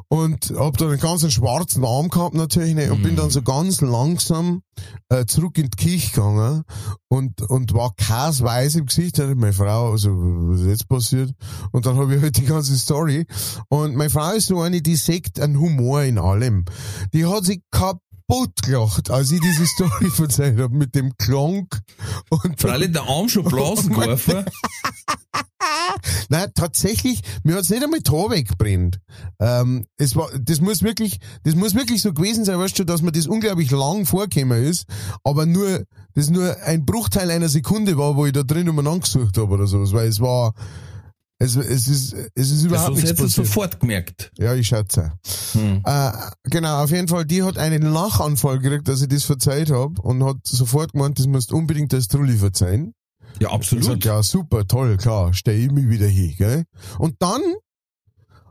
und hab dann einen ganz schwarzen Arm gehabt natürlich ne, und bin dann so ganz langsam äh, zurück in die Kirche gegangen und und war kasweiß im Gesicht. Da hat meine Frau, also was ist jetzt passiert? Und dann habe ich halt die ganze Story. Und meine Frau ist so eine, die sagt einen Humor in allem. Die hat sich kaputt gelacht, als ich diese Story erzählt habe mit dem Klonk und Freilich der Arm schon blasen geworfen. Nein, tatsächlich, mir hat's nicht einmal Tor weggebrennt. Ähm, es war, das muss wirklich, das muss wirklich so gewesen sein, weißt du, dass mir das unglaublich lang vorgekommen ist, aber nur, das nur ein Bruchteil einer Sekunde war, wo ich da drin umeinander gesucht habe oder sowas, weil es war, es, es ist, es ist überhaupt Sonst nichts passiert. sofort gemerkt. Ja, ich schätze. Hm. Äh, genau, auf jeden Fall, die hat einen Lachanfall gekriegt, dass ich das verzeiht hab und hat sofort gemeint, das musst unbedingt als Trulli verzeihen. Ja, absolut. sag, ja, super, toll, klar, stell ich mich wieder hin, gell? Und dann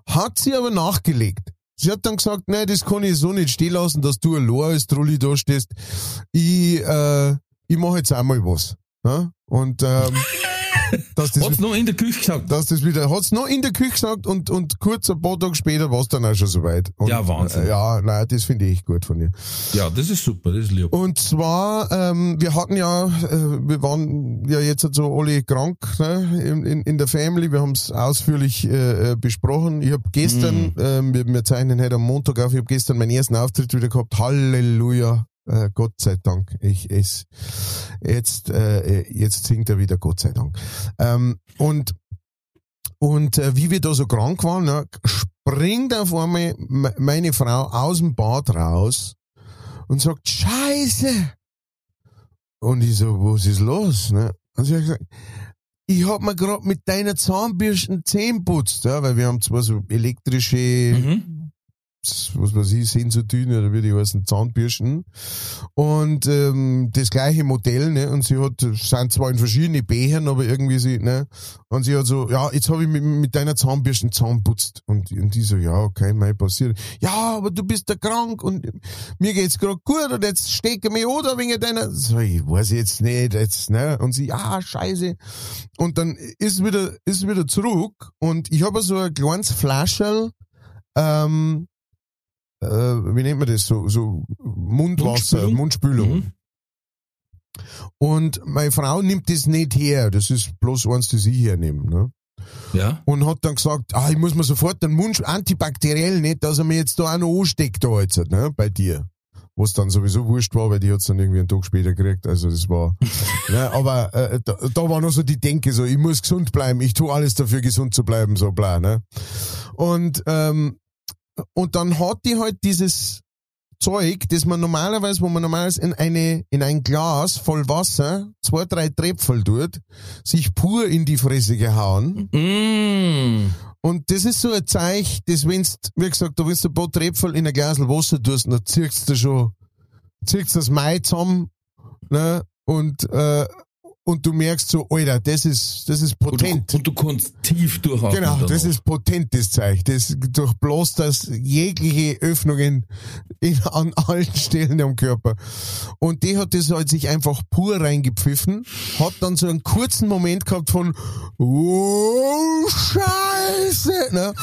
hat sie aber nachgelegt. Sie hat dann gesagt, nee, das kann ich so nicht stehen lassen, dass du allein als Trulli da stehst. Ich, äh, ich mache jetzt einmal was. Ja? Und ähm, dass das Hat's noch in der Küche gesagt. dass das wieder, hat's noch in der Küche gesagt und, und kurz ein paar Tage später war's dann auch schon soweit. Und, Ja, Wahnsinn. Äh, ja, nein, das finde ich gut von ihr. Ja, das ist super, das ist lieb. Und zwar, ähm, wir hatten ja, äh, wir waren ja jetzt so alle krank ne, in, in, in der Family, wir haben es ausführlich äh, äh, besprochen. Ich habe gestern, ähm, wir, wir zeichnen heute am Montag auf, ich habe gestern meinen ersten Auftritt wieder gehabt. Halleluja. Äh, Gott sei Dank. Ich es jetzt äh, jetzt singt er wieder Gott sei Dank. Ähm, und und äh, wie wir da so krank waren, ne, springt auf einmal me- meine Frau aus dem Bad raus und sagt, Scheiße! Und ich so, was ist los? Ne? Und sie hat gesagt, ich hab mir grad mit deiner Zahnbürste Zähne putzt, ja, weil wir haben zwar so elektrische Mhm. Was weiß ich, Sensodyne oder wie die heißen, Zahnbürsten. Und ähm, das gleiche Modell, ne? Und sie hat, sind zwar in verschiedene Bechern, aber irgendwie sie, ne? Und sie hat so, ja, jetzt habe ich mit, mit deiner Zahnbürsten Zahn putzt. Und, und die so, ja, okay, mal passiert. Ja, aber du bist da krank und mir geht's gerade gut und jetzt stecke mich oder wegen deiner. So, ich weiß jetzt nicht, jetzt, ne? Und sie, ja, scheiße. Und dann ist wieder, ist wieder zurück und ich habe so ein kleines Flascherl, ähm, äh, wie nennt man das, so, so Mundwasser, Mundspülung? Mundspülung. Mhm. Und meine Frau nimmt das nicht her, das ist bloß eins, das ich hernehme, ne? Ja. Und hat dann gesagt, ah, ich muss mir sofort den Mund, antibakteriell nicht, dass er mir jetzt da auch noch ansteckt da jetzt, ne, bei dir. Was dann sowieso wurscht war, weil die hat's dann irgendwie einen Tag später gekriegt, also das war, ne, aber äh, da, da war noch so die Denke so, ich muss gesund bleiben, ich tue alles dafür, gesund zu bleiben, so bla, ne. Und, ähm, und dann hat die halt dieses Zeug, das man normalerweise, wo man normalerweise in eine, in ein Glas voll Wasser, zwei, drei Tröpfel tut, sich pur in die Fresse gehauen. Mm. Und das ist so ein Zeichen, dass wenn's, wie gesagt, du willst ein paar Tröpfel in ein Glas Wasser tust, dann ziehst du schon, ziehst das Mai zusammen, ne, und, äh, und du merkst so, Alter, das ist, das ist Und du, potent. und du kannst tief durchatmen. Genau, das ist potent, das Zeichen. Das durchbläst das jegliche Öffnungen in, an allen Stellen am Körper. Und die hat das halt sich einfach pur reingepfiffen, hat dann so einen kurzen Moment gehabt von, oh, Scheiße, ne?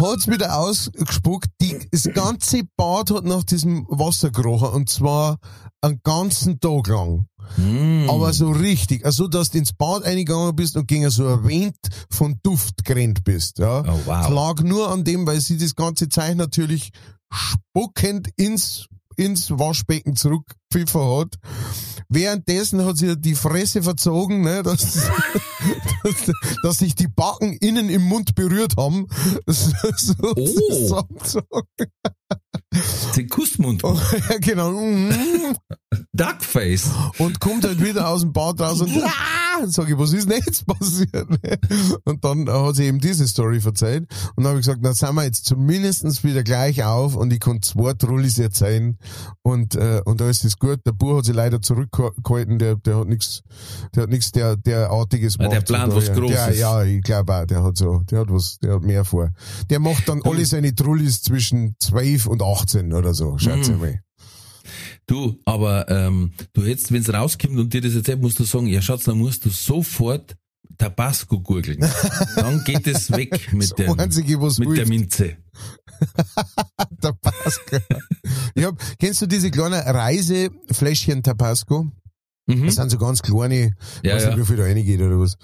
hat's wieder ausgespuckt. Die, das ganze Bad hat nach diesem Wasser gerochen und zwar einen ganzen Tag lang. Mm. Aber so richtig, also dass du ins Bad eingegangen bist und gegen so Wind von Duft gerannt bist. Ja. Oh, wow. Das lag nur an dem, weil sie das ganze Zeichen natürlich spuckend ins, ins Waschbecken zurückpfiffen hat. Währenddessen hat sie die Fresse verzogen, ne, dass, dass, dass sich die Backen innen im Mund berührt haben. So, so, Den Kussmund. so. Ja, genau. Mhm. Duckface. und kommt halt wieder aus dem Bad raus und ah, sag ich, was ist denn jetzt passiert? Und dann hat sie eben diese Story erzählt und dann habe ich gesagt, na sind wir jetzt zumindestens wieder gleich auf und ich kann zwei Trullis erzählen und äh, und da ist es gut. Der Bur hat sich leider zurückgehalten, der der hat nichts der hat nichts der derartiges Ja, der gemacht. plant was Großes. Der, ja, ich glaube auch, der hat so, der hat was, der hat mehr vor. Der macht dann alle seine Trullis zwischen 12 und 18 oder so, schätze ich mal. Du, aber ähm, du jetzt, wenn's rauskommt und dir das erzählt, musst du sagen, ja Schatz, dann musst du sofort Tabasco gurgeln. Dann geht es weg mit, dem, Einzige, mit der. Minze. Tabasco. Ich hab, kennst du diese kleinen Reisefläschchen Tabasco? Mhm. Das sind so ganz kleine, Ja, weiß nicht, ja. wie viel da reingeht oder was.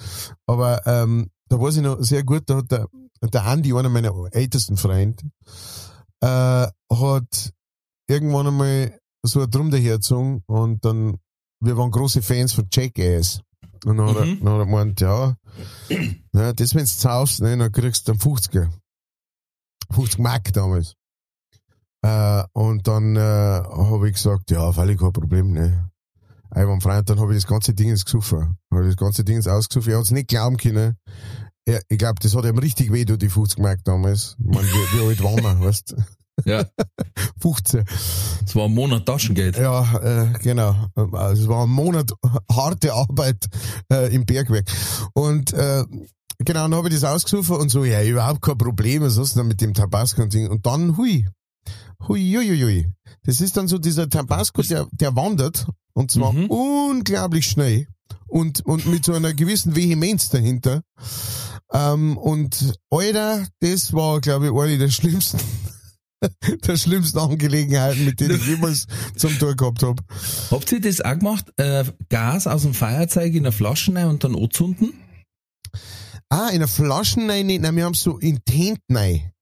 Aber ähm, da weiß ich noch sehr gut, da hat der, der Andi, einer meiner ältesten Freunde, äh, hat irgendwann einmal so ein Drum dahergezogen und dann, wir waren große Fans von Jackass. Und dann, hat, er, Mhm. dann hat er gemeint, ja, ja das wenn's zaufst, ne, dann kriegst du einen 50er. 50 Mark damals. Äh, und dann äh, habe ich gesagt, ja, völlig kein Problem, ne. Einwandfrei. Und dann habe ich das ganze Ding ins gesoffen. Habe ich das ganze Ding ins ausgesoffen. Er hat es nicht glauben können. Er, ich glaube, das hat ihm richtig weh, du, die 50 Mark damals. Ich mein, wie, wie alt waren wir, weißt Ja, 15. es war ein Monat Taschengeld. Ja, äh, genau. Also es war ein Monat harte Arbeit äh, im Bergwerk. Und äh, genau, dann habe ich das ausgesucht und so, ja, überhaupt kein Problem, was ist denn mit dem Tabasco und Ding. Und dann, hui, hui, hui, hui, hui. Das ist dann so dieser Tabasco, der, der wandert und zwar Mhm. unglaublich schnell und, und mit so einer gewissen Vehemenz dahinter. Ähm, und Alter, das war, glaube ich, eine der schlimmsten, der schlimmsten Angelegenheiten, mit denen ich jemals zum Tor gehabt habe. Habt ihr das auch gemacht? Äh, Gas aus dem Feuerzeug in eine Flasche rein und dann anzünden? Ah, in einer Flasche nein, nicht, nein, wir haben so in Tent nein.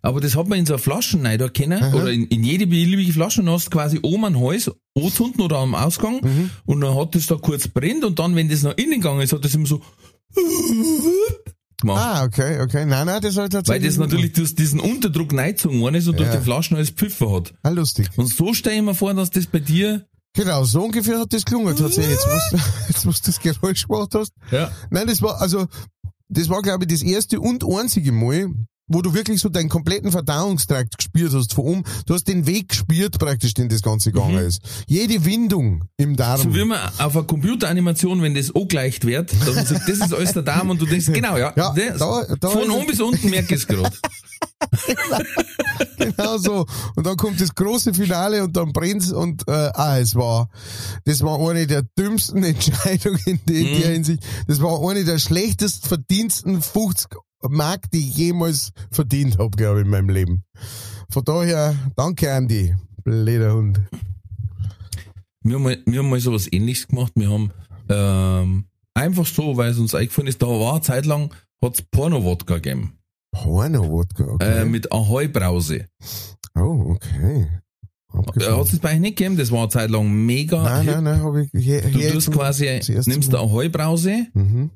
Aber das hat man in so einer Flasche rein da kennen, Aha. oder in, in jede beliebige Flasche, und hast quasi oben ein Hals, anzünden oder am Ausgang, Mhm. und dann hat das da kurz brennt, und dann, wenn das nach innen gegangen ist, hat das immer so gemacht. Ah, okay, okay. Nein, nein, das hat Weil tatsächlich. das natürlich durch diesen Unterdruck reingezogen worden ist und durch Ja. die Flaschen alles Pfiffer hat. Ah, lustig. Und so stelle ich mir vor, dass das bei dir, Genau, so ungefähr hat das gelungen tatsächlich. Jetzt, wo du- jetzt, wo du das Geräusch gemacht hast. ja, Nein, das war, also, das war, glaube ich, das erste und einzige Mal, wo du wirklich so deinen kompletten Verdauungstrakt gespürt hast von oben. Du hast den Weg gespürt praktisch, den das Ganze gegangen ist. Jede Windung im Darm. So wie man auf einer Computeranimation, wenn das angleicht wird, man sagt, das ist alles der Darm und du denkst, genau, ja, Ja, das, da- da von oben bis unten merke ich es gerade. genau so. Und dann kommt das große Finale und dann brennt's und äh, ah, es war, das war eine der dümmsten Entscheidungen in, der- der Hinsicht. Das war eine der schlechtest verdiensten 50 Mark, die ich jemals verdient habe, glaube ich, in meinem Leben. Von daher, danke Andi, blöder Hund. Wir haben mal, wir haben mal sowas ähnliches gemacht. Wir haben ähm, einfach so, weil es uns eingefallen ist, da war eine Zeit lang, hat's Porno-Wodka gegeben. Porno-Wodka, okay. Äh, mit Ahoi-Brause. oh, okay. Äh. Hat es bei euch nicht gegeben? Das war eine Zeit lang mega. Nein, hip. nein, nein, habe ich hier, Du tust quasi, nimmst Mal. eine Ahoi-Brause, Mhm.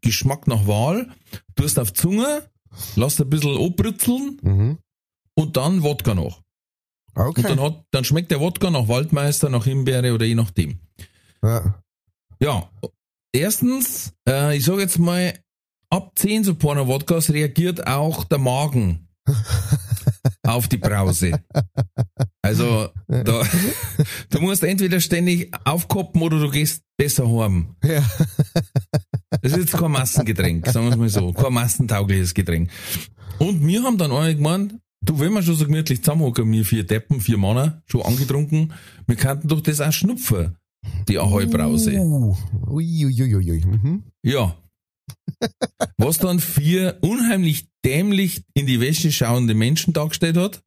Geschmack nach Wahl, tust auf die Zunge, lässt ein bisschen anbrutzeln Mhm. und dann Wodka noch. Okay. Und dann, hat, dann schmeckt der Wodka nach Waldmeister, nach Himbeere oder je nachdem. ja. Ja, erstens, äh, ich sage jetzt mal, ab 10 so Porno-Wodkas reagiert auch der Magen auf die Brause. Also, da, du musst entweder ständig aufkoppen oder du gehst besser heim. Ja. Das ist jetzt kein Massengetränk, sagen wir es mal so. Kein massentaugliches Getränk. Und wir haben dann alle gemeint, du, wenn wir schon so gemütlich zusammenhocken, wir vier Deppen, vier Männer, schon angetrunken, wir könnten doch das auch schnupfen, die Ahoi-Brause. Uh, ui, ui, ui, ui. Mhm. Ja. Was dann vier unheimlich dämlich in die Wäsche schauende Menschen dargestellt hat,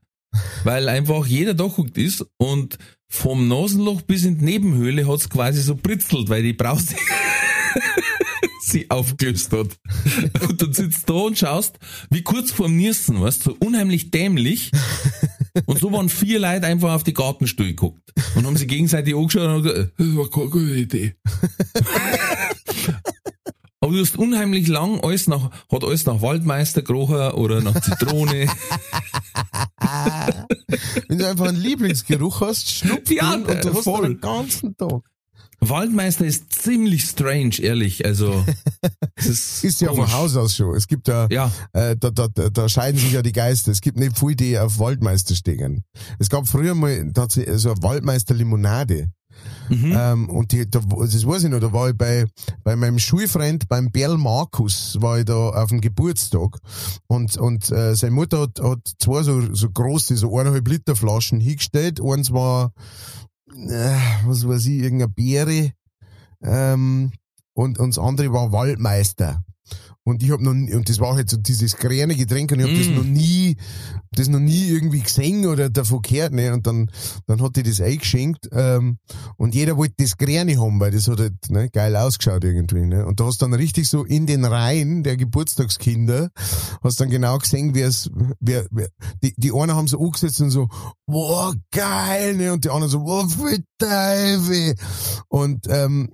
weil einfach jeder da guckt ist und vom Nasenloch bis in die Nebenhöhle hat's quasi so britzelt, weil die Brause sie aufgelöst hat. Und dann sitzt da und schaust, wie kurz vorm Niersen, weißt so unheimlich dämlich. Und so waren vier Leute einfach auf die Gartenstuhl geguckt und haben sich gegenseitig angeschaut und gesagt, das war keine gute Idee. Du hast unheimlich lang alles nach, hat alles nach Waldmeister gerochen oder nach Zitrone. Wenn du einfach einen Lieblingsgeruch hast, schnupf Ja, und du hast voll. den ganzen Tag. Waldmeister ist ziemlich strange, ehrlich. Also, ist, Ist ja komisch. von Haus aus schon. Es gibt da, Ja, äh, da, da, da, scheiden sich ja die Geister. Es gibt nicht viel, die auf Waldmeister stehen. Es gab früher mal tatsächlich so eine Waldmeister-Limonade. Mhm. Ähm, und die, da, das weiß ich noch, da war ich bei, bei meinem Schulfreund, beim Berl Markus, war ich da auf dem Geburtstag. Und, und äh, seine Mutter hat, hat zwei so, so große, so eineinhalb Liter Flaschen hingestellt. Eins war, äh, was weiß ich, irgendeine Beere. Ähm, und, und das andere war Waldmeister. Und ich hab noch nie, und das war halt so dieses grüne Getränk und ich hab das Mm. noch nie, das noch nie irgendwie gesehen oder davon gehört, ne? Und dann, dann hat die das eingeschenkt, ähm, und jeder wollte das Grüne haben, weil das hat halt, ne, geil ausgeschaut irgendwie, ne? Und da hast dann richtig so in den Reihen der Geburtstagskinder, hast dann genau gesehen, wer es, wer, wer, die, die einen haben so angesetzt und so, boah, geil, ne? Und die anderen so, boah, für Teufel. Und, ähm,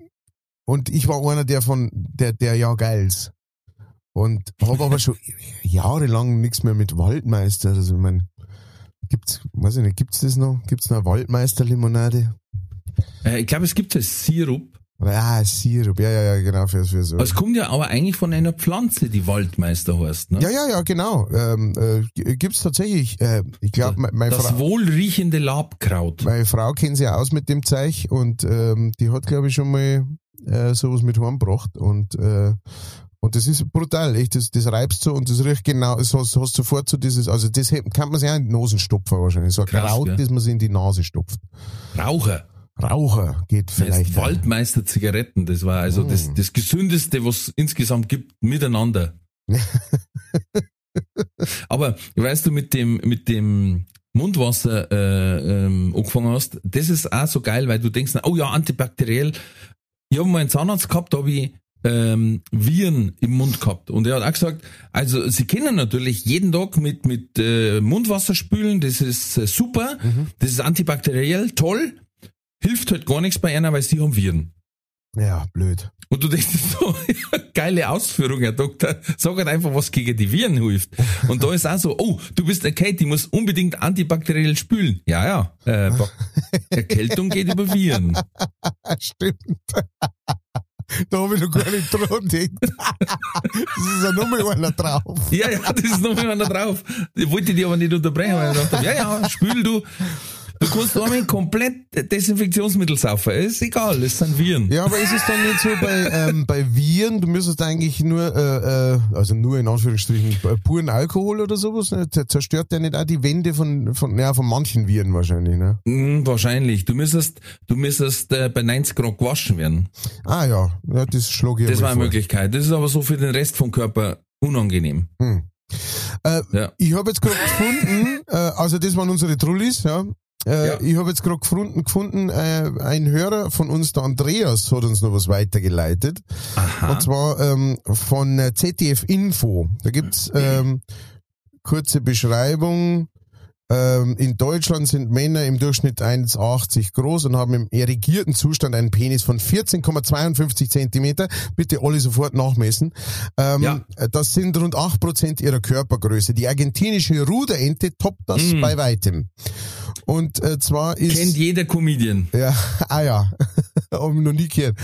und ich war einer der von, der, der ja geils. Und habe aber schon jahrelang nichts mehr mit Waldmeister. Also ich mein, gibt's, weiß ich nicht, gibt's das noch? Gibt's noch eine Waldmeister-Limonade? äh, ich glaube, es gibt als Sirup. Ja, Sirup, ja, ja, ja, genau, für, für so. Es kommt ja aber eigentlich von einer Pflanze, die Waldmeister heißt. Ne? ja, ja, ja, genau. Ähm, äh, gibt's tatsächlich. Äh, ich glaube, meine das Frau, wohlriechende Labkraut. meine Frau kennt sich ja aus mit dem Zeug und ähm, die hat, glaube ich, schon mal äh, sowas mit heimgebracht und äh, und das ist brutal, echt, das, das reibst so und das riecht genau, das hast, hast sofort so dieses, also das kann man sich auch in die Nase stopfen wahrscheinlich, so ein Krass, Kraut, gell? das man sich in die Nase stopft. Raucher. Raucher geht vielleicht. Jetzt Waldmeister Zigaretten, das war also das, Mm. das gesündeste, was insgesamt gibt, miteinander. Aber weißt du, mit dem, mit dem Mundwasser äh, ähm, angefangen hast, das ist auch so geil, weil du denkst, oh ja, antibakteriell. Ich habe mal einen Zahnarzt gehabt, da habe ich ähm, Viren im Mund gehabt. Und er hat auch gesagt, also sie können natürlich jeden Tag mit, mit äh, Mundwasser spülen, das ist äh, super, das ist antibakteriell, toll, hilft halt gar nichts bei einer, weil sie haben Viren. Ja, blöd. Und du denkst so, geile Ausführung, Herr Doktor. Sag halt einfach, was gegen die Viren hilft. Und da ist auch so, oh, du bist erkältet, die muss unbedingt antibakteriell spülen. Ja, ja. Äh, Erkältung geht über Viren. Stimmt. Da habe gar nicht dran gedacht. Das ist ja noch mal einer drauf. Ja, ja, das ist noch mal einer drauf. Ich wollte dich aber nicht unterbrechen, weil ich dachte, ja, ja, spül du. Du kannst einmal komplett Desinfektionsmittel saufen. Ist egal, es sind Viren. Ja, aber ist es dann nicht so bei, ähm, bei Viren, du müsstest eigentlich nur, äh, äh, also nur in Anführungsstrichen, äh, puren Alkohol oder sowas, ne? Zerstört der nicht auch die Wände von, von, ja, von manchen Viren wahrscheinlich, ne? Hm, wahrscheinlich. Du müsstest, du müsstest äh, bei 90 Grad gewaschen werden. Ah ja, ja das schlage ich Das war eine vor. Möglichkeit. Das ist aber so für den Rest vom Körper unangenehm. Hm. Äh, Ja. Ich habe jetzt gerade gefunden, äh, also das waren unsere Trullis, ja. Äh, Ja. Ich habe jetzt gerade gefunden, gefunden äh, ein Hörer von uns, der Andreas, hat uns noch was weitergeleitet. Aha. Und zwar ähm, von äh, ZDF Info. Da gibt's ähm, kurze Beschreibung. Ähm, in Deutschland sind Männer im Durchschnitt 1,80 groß und haben im erigierten Zustand einen Penis von 14,52 Zentimeter. Bitte alle sofort nachmessen. Ähm, Ja. Das sind rund 8% ihrer Körpergröße. Die argentinische Ruderente toppt das Mm. bei weitem. Und äh, zwar ist... Kennt jeder Comedian. Ja, ah ja, hab ich noch nie gehört.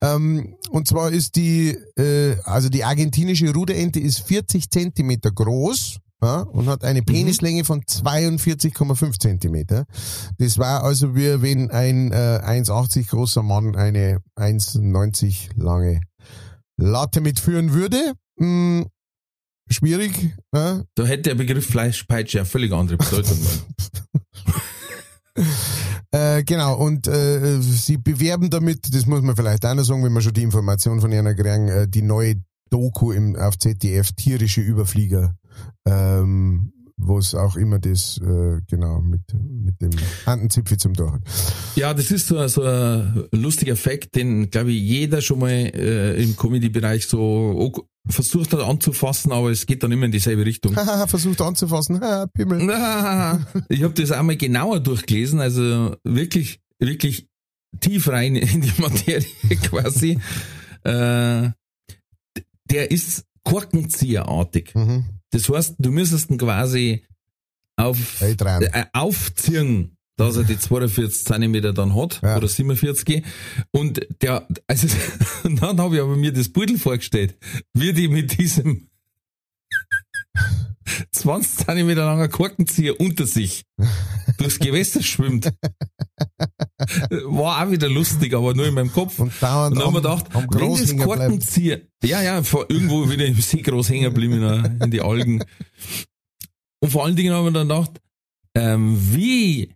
Ähm, und zwar ist die, äh, also die argentinische Ruderente ist 40 Zentimeter groß. Ja, und hat eine Penislänge von 42,5 Zentimeter. Das war also wie wenn ein äh, 1,80 großer Mann eine 1,90 lange Latte mitführen würde. Hm, schwierig. Ja, Da hätte der Begriff Fleischpeitsche eine völlig andere Bedeutung. Äh, genau, und äh, sie bewerben damit, das muss man vielleicht auch noch sagen, wenn wir schon die Information von Jana kriegen, äh, die neue Doku im, auf ZDF, tierische Überflieger, ähm, wo es auch immer das, äh, genau, mit, mit dem Handenzipfel zum Tor hat. Ja, das ist so, so ein lustiger Fakt, den, glaube ich, jeder schon mal äh, im Comedy-Bereich so versucht hat anzufassen, aber es geht dann immer in dieselbe Richtung. Versucht anzufassen, Pimmel. ich habe das einmal genauer durchgelesen, also wirklich, wirklich tief rein in die Materie quasi. Äh, der ist korkenzieherartig. Mhm. Das heißt, du müsstest ihn quasi auf, äh, aufziehen, dass er die 42 Zentimeter dann hat, Ja. oder 47. Und der, also, und dann habe ich aber mir das Beutel vorgestellt, wie die mit diesem 20 Zentimeter langer Korkenzieher unter sich durchs Gewässer schwimmt. War auch wieder lustig, aber nur in meinem Kopf. Und dauernd Und dann haben wir gedacht, wenn das. Korkenzieher, ja, ja, irgendwo wieder im See groß hängen geblieben in, die Algen. Und vor allen Dingen haben wir dann gedacht, ähm, wie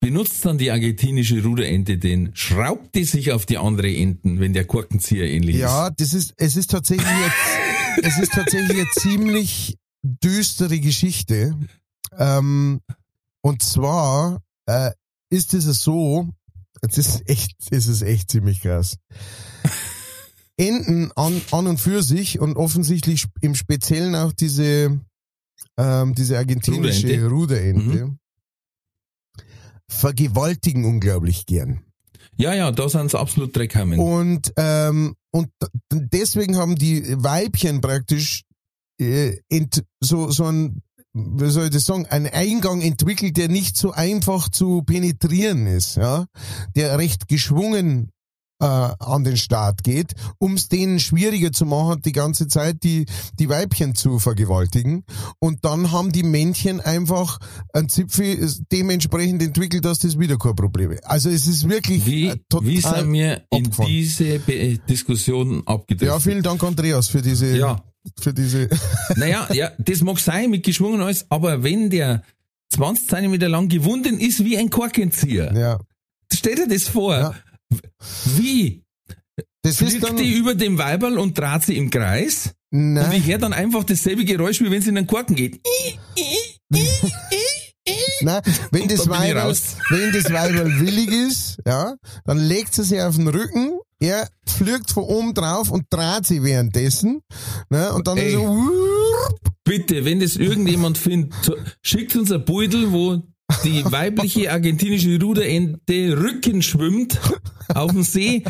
benutzt dann die argentinische Ruderente den? Schraubt die sich auf die andere Enden, wenn der Korkenzieher ähnlich Ja, ist? das ist, es ist tatsächlich jetzt, es ist tatsächlich eine ziemlich düstere Geschichte. Ähm, und zwar äh, ist es so, es ist echt, es ist echt ziemlich krass. Enten an, an und für sich und offensichtlich im Speziellen auch diese, ähm, diese argentinische Ruderente. Ruderente, vergewaltigen unglaublich gern. Ja, ja, da sind sie absolut Dreckhammen. Und, ähm, und deswegen haben die Weibchen praktisch äh, ent, so, so ein, wie soll ich das sagen, einen Eingang entwickelt, der nicht so einfach zu penetrieren ist, ja, der recht geschwungen äh, an den Start geht, um es denen schwieriger zu machen, die ganze Zeit die, die Weibchen zu vergewaltigen. Und dann haben die Männchen einfach ein Zipfel dementsprechend entwickelt, dass das wieder kein Problem ist. Also es ist wirklich Wie, äh, total wie sind wir in abgefahren. diese Be Diskussion abgedriftet? Ja, vielen Dank, Andreas, für diese, Ja, für diese, naja, ja, das mag sein mit geschwungen alles, aber wenn der 20 Zentimeter lang gewunden ist wie ein Korkenzieher, ja. stell dir das vor. Ja. Wie? Das ist Fliegt dann, die über dem Weiberl und dreht sie im Kreis? Und nein, ich höre dann einfach dasselbe Geräusch, wie wenn sie in den Korken geht. nein, wenn das Weiberl, wenn das Weiberl willig ist, ja, dann legt sie sich auf den Rücken, er fliegt von oben drauf und dreht sie währenddessen, ne, und dann Ey. so, wupp, Bitte, wenn das irgendjemand findet, so- schickt uns ein Beutel, wo die weibliche argentinische Ruderente Rücken schwimmt auf dem See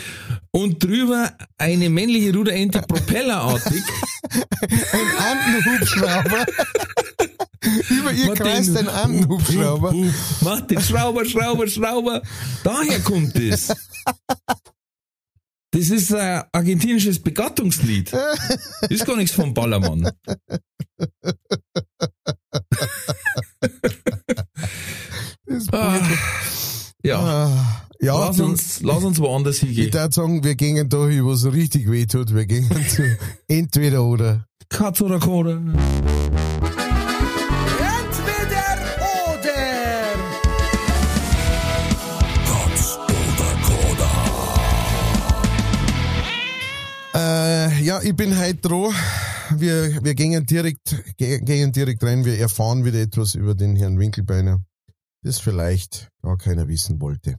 und drüber eine männliche Ruderente propellerartig. ein Andenhubschrauber, über ihr Macht kreist den- ein Andenhubschrauber, Hup, hup, Macht den Schrauber, Schrauber, Schrauber. Daher kommt es. Das ist ein argentinisches Begattungslied. ist gar nichts vom Ballermann. Ah, ja, Ah, ja, lass du- uns, lass uns woanders ich hingehen. würde sagen, wir gehen da hin, wo es richtig weh tut. Wir gehen zu entweder oder. Katz oder Koda. Ja, ich bin heute dran. Wir, wir gehen direkt, ge- gehen direkt rein. Wir erfahren wieder etwas über den Herrn Winkelbeiner, das vielleicht gar keiner wissen wollte.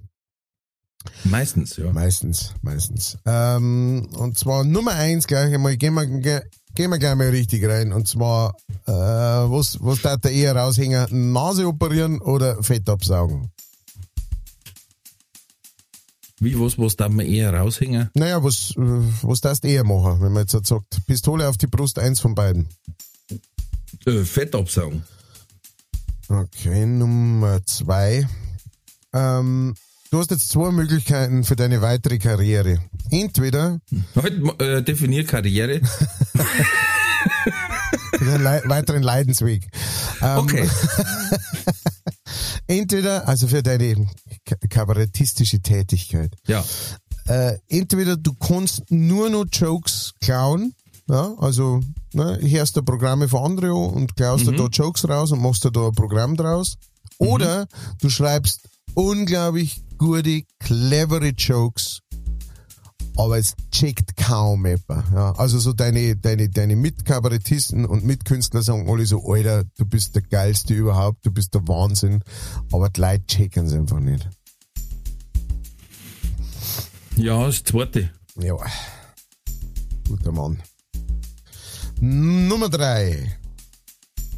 Meistens, ja. Meistens, meistens. Ähm, und zwar Nummer eins gleich einmal, gehen wir, ge- gehen wir gleich mal richtig rein. Und zwar, äh, was, was darf der eher raushängen? Nase operieren oder Fett absaugen? Wie, was, was darf man eher raushängen? Naja, was, was darfst du eher machen, wenn man jetzt halt sagt, Pistole auf die Brust, eins von beiden. Äh, Fett absaugen. Okay, Nummer zwei. Ähm, du hast jetzt zwei Möglichkeiten für deine weitere Karriere. Entweder Heute äh, definier Karriere. Lei- weiteren Leidensweg. Ähm, Okay. Entweder, also für deine ka- kabarettistische Tätigkeit. ja. Äh, entweder du kannst nur noch Jokes klauen, ja, also ne, hörst du Programme von anderen an und klaust Mhm. da Jokes raus und machst da ein Programm draus. Oder du schreibst unglaublich gute, clevere Jokes, aber es checkt kaum jemand. Ja. Also so deine, deine, deine Mitkabarettisten und Mitkünstler sagen alle so, Alter, du bist der Geilste überhaupt, du bist der Wahnsinn, aber die Leute checken es einfach nicht. Ja, das zweite. Ja. Guter Mann. Nummer drei.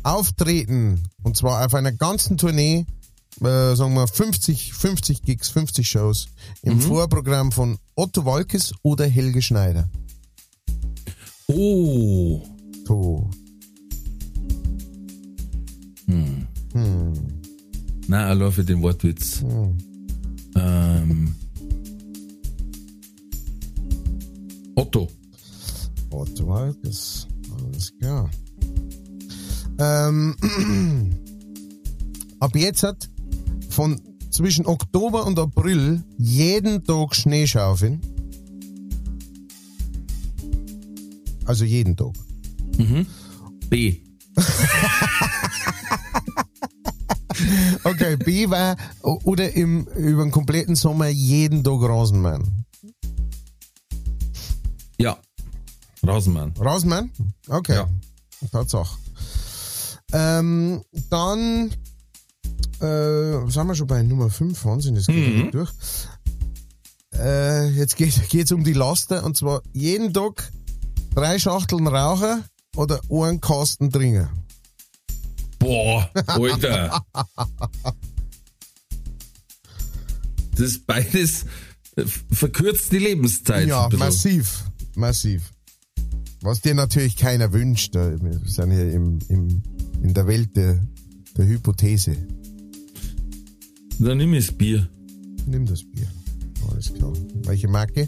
Auftreten. Und zwar auf einer ganzen Tournee, äh, sagen wir 50, 50 Gigs, 50 Shows im Vorprogramm von Otto Walkes oder Helge Schneider. Oh. So. Nein, allein für den Wortwitz. Hm. Ähm. Otto. Otto Walkes. Alles klar. Ähm, ab jetzt hat von zwischen Oktober und April jeden Tag Schnee schaufeln. Also jeden Tag. B. Okay, B war oder im, über den kompletten Sommer jeden Tag Rasenmann. Ja. Rasenmann. Rasenmann? Okay. Ja. Tatsache. Ähm, dann äh, sind wir schon bei Nummer 5, Wahnsinn, das geht Mhm. durch. Äh, jetzt geht es um die Laster und zwar jeden Tag drei Schachteln rauchen oder einen Kasten trinken. Boah, Alter. Das ist beides verkürzt die Lebenszeit. Ja, massiv, massiv. Was dir natürlich keiner wünscht. Wir sind hier im, im, in der Welt der, der Hypothese. Dann nimm ich das Bier. Nimm das Bier. Alles klar. Welche Marke?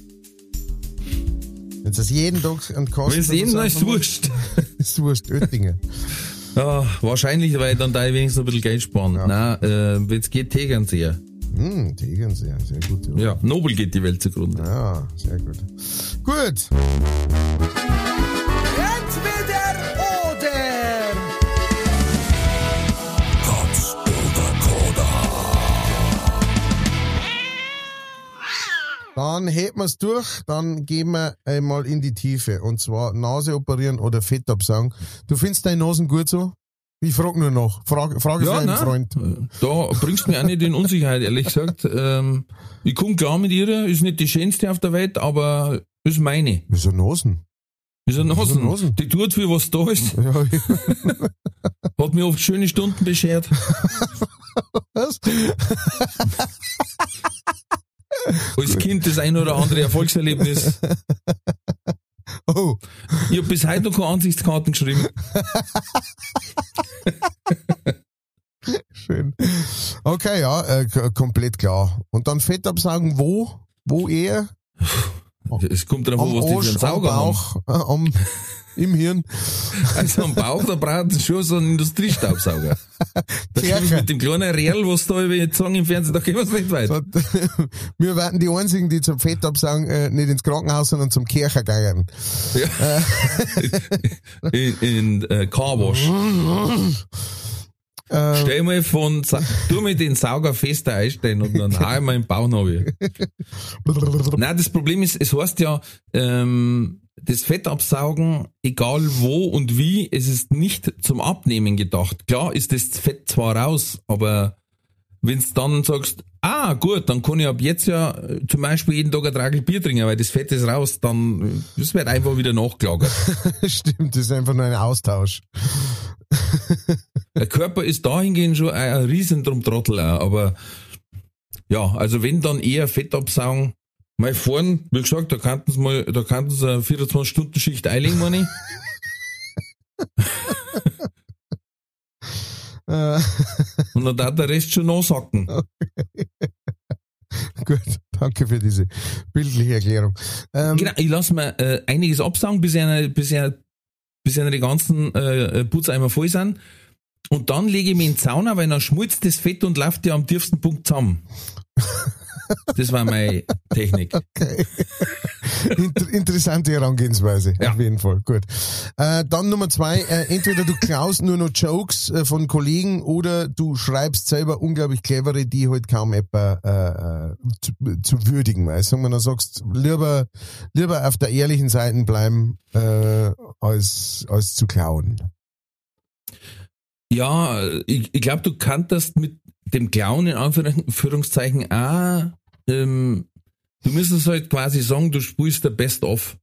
Wenn es jeden Tag an Kosten... Wenn es jeden Tag ist wurscht. Ist wurscht, Oettinger. Ja, wahrscheinlich, weil dann da wenigstens ein bisschen Geld sparen. Nein, äh, wenn es geht, Tegernseher. Hm, Tegernseer, sehr gut. Ja. Ja, Nobel geht die Welt zugrunde. ja, sehr gut. Gut. Dann hätten wir es durch, dann gehen wir einmal in die Tiefe. Und zwar Nase operieren oder Fett absaugen. Du findest deine Nasen gut so? Ich frage nur noch. Frage, Frage für einen nein, Freund. Da bringst du mich auch nicht in Unsicherheit, ehrlich gesagt. Ähm, ich komme klar mit ihr, ist nicht die schönste auf der Welt, aber ist meine. Wieso Nasen? Eine Nasen. Nasen. Die tut für was da ist. Ja, Hat mir oft schöne Stunden beschert. was? Als Kind das ein oder andere Erfolgserlebnis. Oh, Ich habe bis heute noch keine Ansichtskarten geschrieben. schön. Okay, ja, äh, komplett klar. Und dann Fett absaugen, wo? Wo eher? Es kommt drauf an, am was die für einen am Sauger haben. Bauch, äh, am, im Hirn. Also am Bauch, da braucht es schon so einen Industriestaubsauger. Da können mit dem kleinen Real, was da über jetzt sagen im Fernsehen, da gehen wir nicht weit. So, wir werden die einzigen, die zum Fettabsaugen äh, nicht ins Krankenhaus, sondern zum Kirche gehen. in in äh, Carwash. Äh, Stell mal von, tu mir den Sauger fester einstellen und dann hau ich mal im Bauch noch wieder. Nein, das Problem ist, es heißt ja, ähm, das Fettabsaugen, egal wo und wie, es ist nicht zum Abnehmen gedacht. Klar ist das Fett zwar raus, aber wenn's dann sagst, ah gut, dann kann ich ab jetzt ja äh, zum Beispiel jeden Tag ein Tragel Bier trinken, weil das Fett ist raus, dann äh, das wird einfach wieder nachgelagert. Stimmt, das ist einfach nur ein Austausch. Der Körper ist dahingehend schon ein, riesen drum Trottel auch, aber ja, also wenn dann eher Fett absaugen, mal vorn, wie gesagt, da kannten sie mal, da kannten sie eine 24-Stunden-Schicht einlegen, meine ich. Äh, Und dann darf der Rest schon nachsacken. gut, danke für diese bildliche Erklärung. Ähm, Genau, ich lasse mir äh, einiges absaugen, bis einer, bis einer, bis einer die ganzen äh, Putzeimer voll sind. Und dann lege ich mich in die Sauna, weil dann schmilzt das Fett und läuft ja am tiefsten Punkt zusammen. Das war meine Technik. Okay. Inter interessante Herangehensweise, Ja. auf jeden Fall. Gut. Äh, dann Nummer zwei, äh, entweder du klaust nur noch Jokes äh, von Kollegen oder du schreibst selber unglaublich clevere, die halt kaum etwa äh, äh, zu, zu würdigen weiß. Sagen wir, dann sagst lieber, lieber auf der ehrlichen Seite bleiben, äh, als, als zu klauen. Ja, ich, ich glaube, du kanntest mit dem Clown in Anführungszeichen auch, ähm, du müsstest halt quasi sagen, du spielst der Best-of.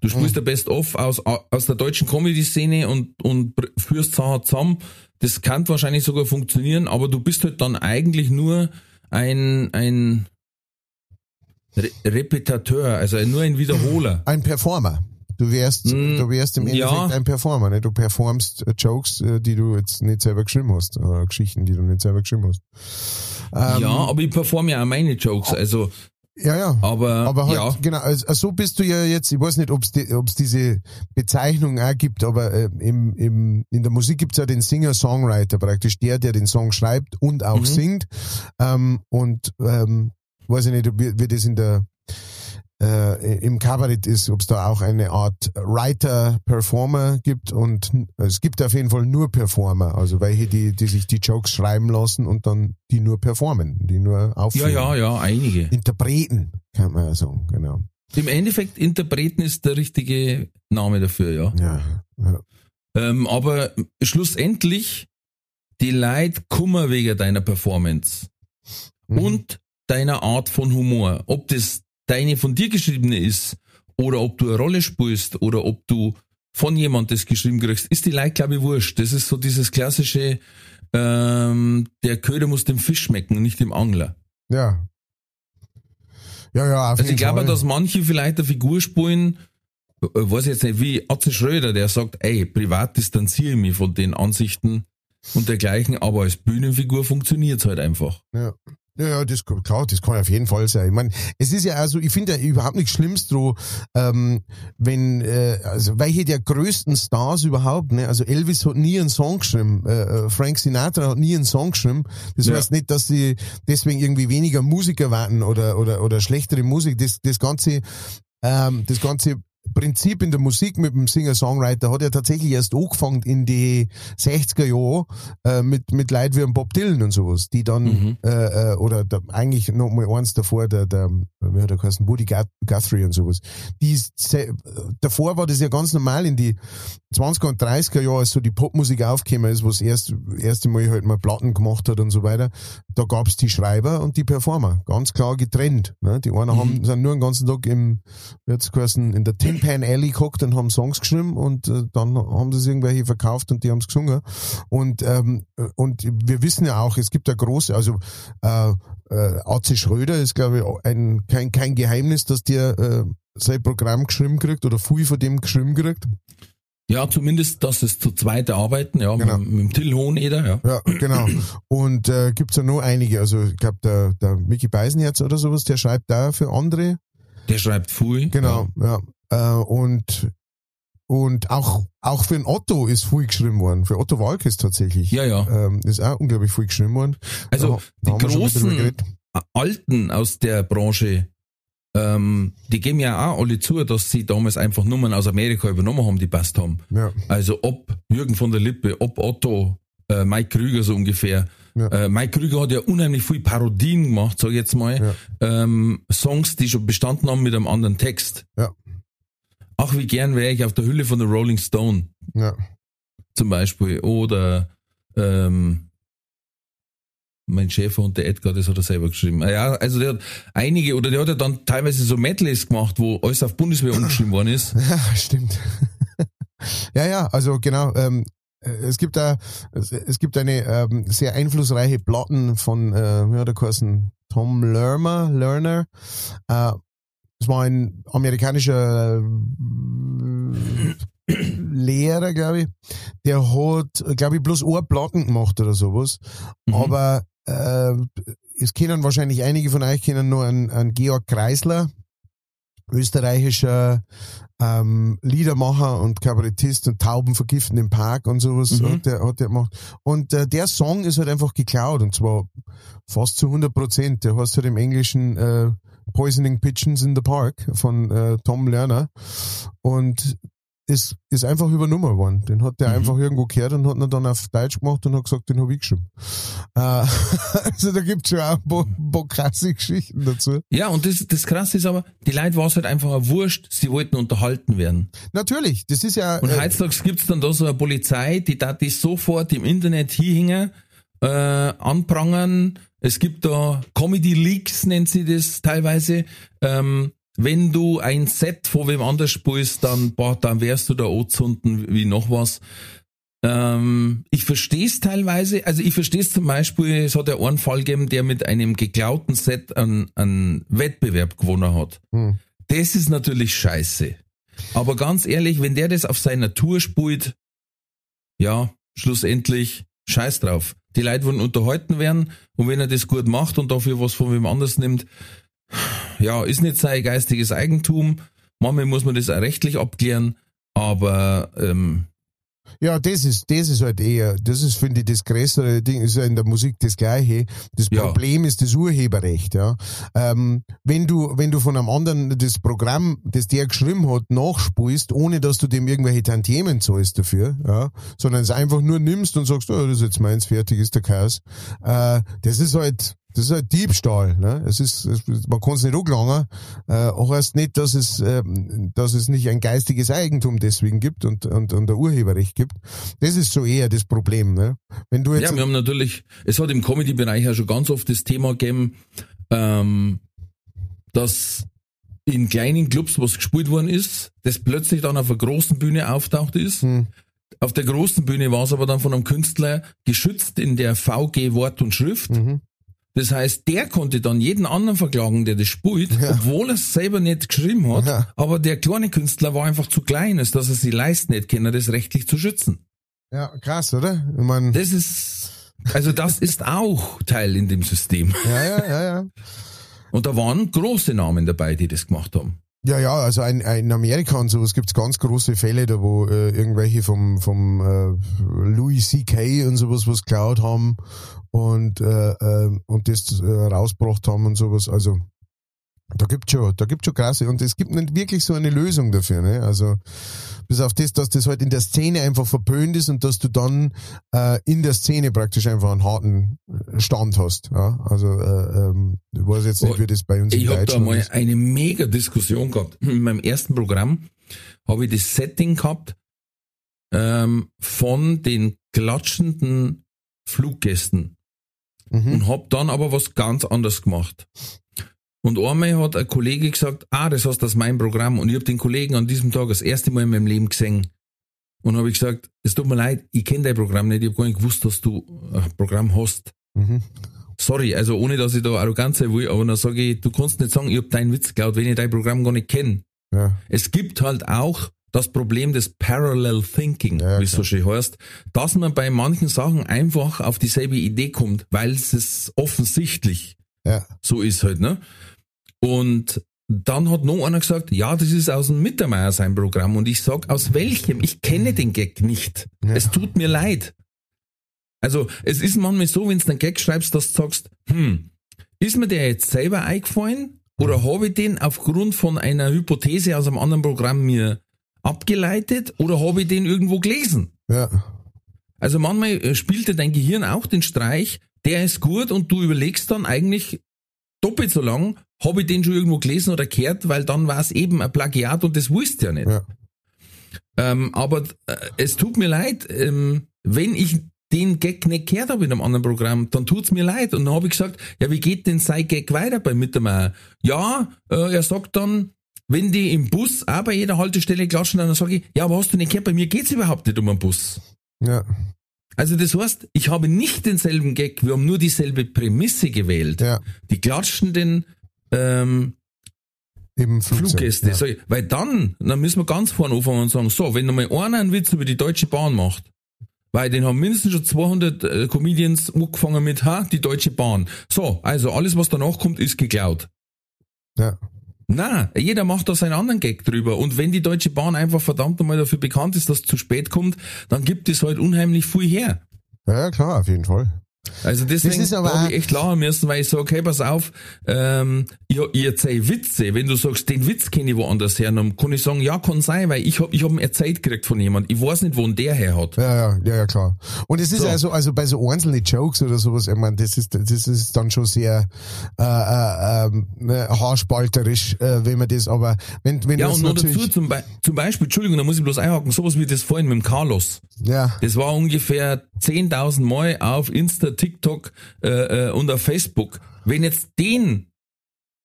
Du spielst der Best-of aus, aus der deutschen Comedy-Szene und, und führst Sachen zusammen. Das kann wahrscheinlich sogar funktionieren, aber du bist halt dann eigentlich nur ein, ein Re Repetateur, also nur ein Wiederholer. Ein Performer. Du wärst, Mm, du wärst im Endeffekt ja. ein Performer. Ne? Du performst äh, Jokes, äh, die du jetzt nicht selber geschrieben hast, oder Geschichten, die du nicht selber geschrieben hast. Ähm, ja, aber ich performe ja auch meine Jokes, also, ja, ja. aber, Aber halt, ja. genau, also so bist du ja jetzt, ich weiß nicht, ob es die, ob's diese Bezeichnung auch gibt, aber äh, im, im, in der Musik gibt's ja den Singer-Songwriter, praktisch der, der den Song schreibt und auch Mhm. singt. Ähm, und ähm, weiß ich nicht, ob wie, wie das in der äh, im Kabarett ist, ob es da auch eine Art Writer-Performer gibt und es gibt auf jeden Fall nur Performer, also welche, die, die sich die Jokes schreiben lassen und dann die nur performen, die nur Ja, aufführen. ja, ja, einige. Interpreten, kann man ja sagen, genau. Im Endeffekt, Interpreten ist der richtige Name dafür, ja. Ja, ja. Ähm, aber schlussendlich, die Leute kummer wegen deiner Performance Mhm. und deiner Art von Humor. Ob das deine von dir geschriebene ist oder ob du eine Rolle spielst oder ob du von jemand das geschrieben kriegst, ist die Leute, glaube ich, wurscht. Das ist so dieses klassische, ähm, der Köder muss dem Fisch schmecken und nicht dem Angler. ja. Ja, ja, auf Also jeden ich glaube, dass manche vielleicht eine Figur spielen, äh, weiß jetzt nicht, wie Atze Schröder, der sagt, ey, privat distanziere ich mich von den Ansichten und dergleichen, aber als Bühnenfigur funktioniert's halt einfach. Ja. Ja, das klar, das kann auf jeden Fall sein. Ich meine, es ist ja also, ich finde ja überhaupt nichts Schlimmes dran, ähm, wenn, äh, also welche der größten Stars überhaupt, ne? Also Elvis hat nie einen Song geschrieben, äh, äh, Frank Sinatra hat nie einen Song geschrieben. Das Ja. heißt nicht, dass sie deswegen irgendwie weniger Musiker warten oder oder oder schlechtere Musik. Das das ganze ähm, das ganze Prinzip in der Musik mit dem Singer-Songwriter hat ja tatsächlich erst angefangen in die 60er Jahre äh, mit, mit Leuten wie Bob Dylan und sowas, die dann, Mhm. äh, äh, oder der, eigentlich noch mal eins davor, der, der wie hat er geheißen, Woody Guth- Guthrie und sowas. Die, davor war das ja ganz normal in die 20er und 30er Jahre, als so die Popmusik aufgekommen ist, wo es erst, erste Mal halt mal Platten gemacht hat und so weiter, da gab's die Schreiber und die Performer, ganz klar getrennt. Ne? Die einen haben, sind nur den ganzen Tag im, wie hat's geheißen, in der Tin Pan Alley geguckt und haben Songs geschrieben und äh, dann haben sie es irgendwelche verkauft und die haben's gesungen. Und, ähm, und wir wissen ja auch, es gibt ja große, also äh, äh, AC Schröder ist, glaube ich, ein, kein, kein Geheimnis, dass der äh, sein Programm geschrieben kriegt oder viel von dem geschrieben kriegt. Ja, zumindest, dass es zu zweit arbeiten, ja, Genau. mit, mit dem Till Hoheneder, ja. Ja, genau. Und äh, gibt's ja noch einige. Also ich glaube, der, der Mickey Beisenherz oder sowas, der schreibt da für andere. Der schreibt viel. Genau, ja. Äh, und und auch auch für den Otto ist viel geschrieben worden. Für Otto Walkes tatsächlich. Ja, ja. Ähm, ist auch unglaublich viel geschrieben worden. Also Da- die großen. Alten aus der Branche, ähm, die geben ja auch alle zu, dass sie damals einfach Nummern aus Amerika übernommen haben, die passt haben. Ja. Also ob Jürgen von der Lippe, ob Otto, äh, Mike Krüger so ungefähr. Ja. Äh, Mike Krüger hat ja unheimlich viel Parodien gemacht, sag ich jetzt mal. Ähm, Songs, die schon bestanden haben mit einem anderen Text. Ja. Ach, wie gern wäre ich auf der Hülle von der Rolling Stone Ja. zum Beispiel. Oder ähm, mein Schäfer und der Edgar, das hat er selber geschrieben. Ah Ja, also der hat einige, oder der hat ja dann teilweise so Medleys gemacht, wo alles auf Bundeswehr umgeschrieben worden ist. Ja, stimmt. ja, ja, also genau. Ähm, äh, es gibt da, es, es gibt eine ähm, sehr einflussreiche Platten von, äh, wie hat er geheißen? Tom Lerner, Lerner. Äh, es war ein amerikanischer äh, Lehrer, glaube ich. Der hat, glaube ich, bloß eine Platten gemacht oder sowas. Mhm. Aber äh, es kennen wahrscheinlich einige von euch kennen nur einen, einen Georg Kreisler, österreichischer ähm, Liedermacher und Kabarettist und Tauben vergiften im Park und sowas Mhm. hat, der, hat der gemacht. Und äh, der Song ist halt einfach geklaut und zwar fast zu 100 Prozent. Der heißt halt im Englischen äh, Poisoning Pigeons in the Park von äh, Tom Lerner und ist, ist einfach übernommen worden. Den hat der Mhm. einfach irgendwo gehört und hat ihn dann auf Deutsch gemacht und hat gesagt, den habe ich geschrieben. Äh, also da gibt's schon auch ein paar, ein paar krasse Geschichten dazu. Ja, und das, das Krasse ist aber, die Leute war es halt einfach ein Wurscht, sie wollten unterhalten werden. Natürlich, das ist ja... Und äh, heutzutage gibt's dann da so eine Polizei, die da die sofort im Internet hinhängen, äh, anprangern. Es gibt da Comedy Leaks, nennt sie das teilweise. Ähm, wenn du ein Set von wem anders spielst, dann, boah, dann wärst du da anzünden wie noch was. Ähm, ich verstehe es teilweise, also ich verstehe es zum Beispiel, es hat ja einen Fall gegeben, der mit einem geklauten Set einen, einen Wettbewerb gewonnen hat. Hm. Das ist natürlich scheiße. Aber ganz ehrlich, wenn der das auf seiner Tour spielt, ja, schlussendlich scheiß drauf. Die Leute wollen unterhalten werden und wenn er das gut macht und dafür was von wem anders nimmt, ja, ist nicht sein geistiges Eigentum. Manchmal muss man das auch rechtlich abklären, aber ähm, Ja, das ist, das ist halt eher, das ist, finde ich, das größere Ding, ist ja in der Musik das Gleiche. Das Ja. Problem ist das Urheberrecht, ja. Ähm, wenn du, wenn du von einem anderen das Programm, das der geschrieben hat, nachspulst, ohne dass du dem irgendwelche Tantiemen zahlst dafür, ja, sondern es einfach nur nimmst und sagst, oh, das ist jetzt meins, fertig ist der Chaos, äh, das ist halt, das ist halt Diebstahl, ne? Es ist, man kann es nicht angelangen, äh, heißt nicht, dass es, ähm, dass es nicht ein geistiges Eigentum deswegen gibt und, und, und ein Urheberrecht gibt. Das ist so eher das Problem, ne? Wenn du jetzt, ja, wir haben natürlich, es hat im Comedy-Bereich ja schon ganz oft das Thema gegeben, ähm, dass in kleinen Clubs was gespielt worden ist, das plötzlich dann auf einer großen Bühne auftaucht ist. Hm. Auf der großen Bühne war es aber dann von einem Künstler geschützt in der VG Wort und Schrift. Mhm. Das heißt, der konnte dann jeden anderen verklagen, der das spielt, obwohl er es selber nicht geschrieben hat. Ja. Aber der kleine Künstler war einfach zu klein, als dass er sich leisten hätte können, das rechtlich zu schützen. ja, krass, oder? Ich mein, Das ist, also das ist auch Teil in dem System. ja, ja, ja, ja. Und da waren große Namen dabei, die das gemacht haben. Ja, ja, also ein, ein, in Amerika und sowas gibt's ganz große Fälle, da wo äh, irgendwelche vom, vom äh, Louis C.K. und sowas was geklaut haben und, äh, äh, und das äh, rausgebracht haben und sowas. Also da gibt's schon, da gibt's schon krasse und es gibt nicht wirklich so eine Lösung dafür. Ne? Also bis auf das, dass das halt in der Szene einfach verpönt ist und dass du dann äh, in der Szene praktisch einfach einen harten Stand hast. Ja? Also äh, ähm, weiß jetzt nicht, wie das bei uns in Ich habe da Deutschland mal ist. eine mega Diskussion gehabt. In meinem ersten Programm habe ich das Setting gehabt ähm, von den klatschenden Fluggästen Mhm. und hab dann aber was ganz anderes gemacht. Und einmal hat ein Kollege gesagt, ah, das hast das mein Programm. Und ich hab den Kollegen an diesem Tag das erste Mal in meinem Leben gesehen. Und habe ich gesagt, es tut mir leid, ich kenne dein Programm nicht, ich hab gar nicht gewusst, dass du ein Programm hast. Mhm. Sorry, also ohne dass ich da arrogant sein will, aber dann sage ich, du kannst nicht sagen, ich hab deinen Witz geklaut, wenn ich dein Programm gar nicht kenne. Ja. Es gibt halt auch das Problem des Parallel Thinking, Ja, wie es so schön heißt, dass man bei manchen Sachen einfach auf dieselbe Idee kommt, weil es offensichtlich Ja. so ist halt, ne? Und dann hat noch einer gesagt, ja, das ist aus dem Mittermeier sein Programm. Und ich sag, aus welchem? Ich kenne den Gag nicht. Ja. Es tut mir leid. Also, es ist manchmal so, wenn du einen Gag schreibst, dass du sagst, hm, ist mir der jetzt selber eingefallen? Oder habe ich den aufgrund von einer Hypothese aus einem anderen Programm mir abgeleitet? Oder habe ich den irgendwo gelesen? Ja. Also manchmal äh, spielt dir dein Gehirn auch den Streich, der ist gut und du überlegst dann eigentlich doppelt so lang, habe ich den schon irgendwo gelesen oder gehört, weil dann war es eben ein Plagiat und das wusste ja nicht. Ja. Ähm, aber äh, es tut mir leid, ähm, wenn ich den Gag nicht gehört habe in einem anderen Programm, dann tut's mir leid. Und dann habe ich gesagt, ja, wie geht denn sein Gag weiter bei Mittermeier? Ja, äh, er sagt dann, wenn die im Bus auch bei jeder Haltestelle klatschen, dann sage ich, ja, aber hast du nicht gehört, bei mir geht's überhaupt nicht um einen Bus. Ja. Also das heißt, ich habe nicht denselben Gag, wir haben nur dieselbe Prämisse gewählt. Ja. Die klatschenden ähm, Eben. Fluggäste. Ja. So, weil dann, dann müssen wir ganz vorne anfangen und sagen, so, wenn mal einer einen Witz über die Deutsche Bahn macht, weil den haben mindestens schon 200 äh, Comedians angefangen mit, ha, die Deutsche Bahn. So, also alles, was danach kommt, ist geklaut. Ja. Na, jeder macht da seinen anderen Gag drüber. Und wenn die Deutsche Bahn einfach verdammt nochmal dafür bekannt ist, dass es zu spät kommt, dann gibt es halt unheimlich viel her. ja, ja, klar, auf jeden Fall. Also deswegen ist aber habe ich echt lachen müssen, weil ich sage, hey, pass auf, ähm, ich, ich erzähl Witze. Wenn du sagst, den Witz kenne ich woanders her, dann kann ich sagen, ja, kann sein, weil ich hab, ich hab ihn erzählt gekriegt von jemand. Ich weiß nicht, wo der her hat. Ja, ja, ja, ja, klar. Und es ist So. also, also bei so einzelnen Jokes oder sowas, ich meine, das ist, das ist dann schon sehr äh, äh, ne, haarspalterisch, äh, wenn man das, aber wenn, wenn Ja, das und noch dazu zum, Be zum Beispiel, Entschuldigung, da muss ich bloß einhaken, sowas wie das vorhin mit dem Carlos. ja, Das war ungefähr 10.000 Mal auf Insta, TikTok äh, äh, und auf Facebook. Wenn jetzt den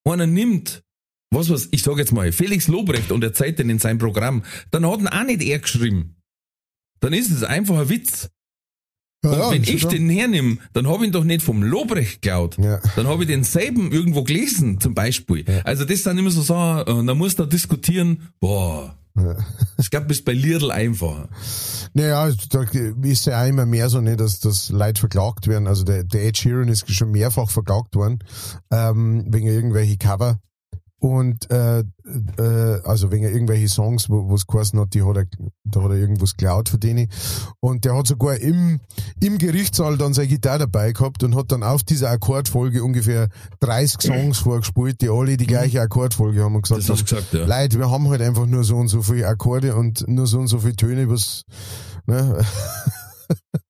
einer nimmt, was was, ich sage jetzt mal, Felix Lobrecht und erzählt den in seinem Programm, dann hat ihn auch nicht er geschrieben. Dann ist es einfach ein Witz. ja, Und ja, wenn ich den hernehme, dann habe ich ihn doch nicht vom Lobrecht geklaut. Ja. Dann habe ich denselben irgendwo gelesen, zum Beispiel. Also das sind immer so Sachen, und dann muss da diskutieren, boah, Ja. ich glaube, bei Lidl einfacher. Naja, da ist ja auch immer mehr so, nicht, dass, dass Leute verklagt werden. Also der, der Ed Sheeran ist schon mehrfach verklagt worden, ähm, wegen irgendwelche Cover. Und äh, äh, also wegen irgendwelche Songs, wo es geheißen hat, die hat er, da hat er irgendwas geklaut von denen. Und der hat sogar im, im Gerichtssaal dann seine Gitarre dabei gehabt und hat dann auf dieser Akkordfolge ungefähr 30 Songs vorgespielt, die alle die gleiche Akkordfolge haben und gesagt Das hast gesagt, ja. Leute, wir haben halt einfach nur so und so viele Akkorde und nur so und so viele Töne, was, ne,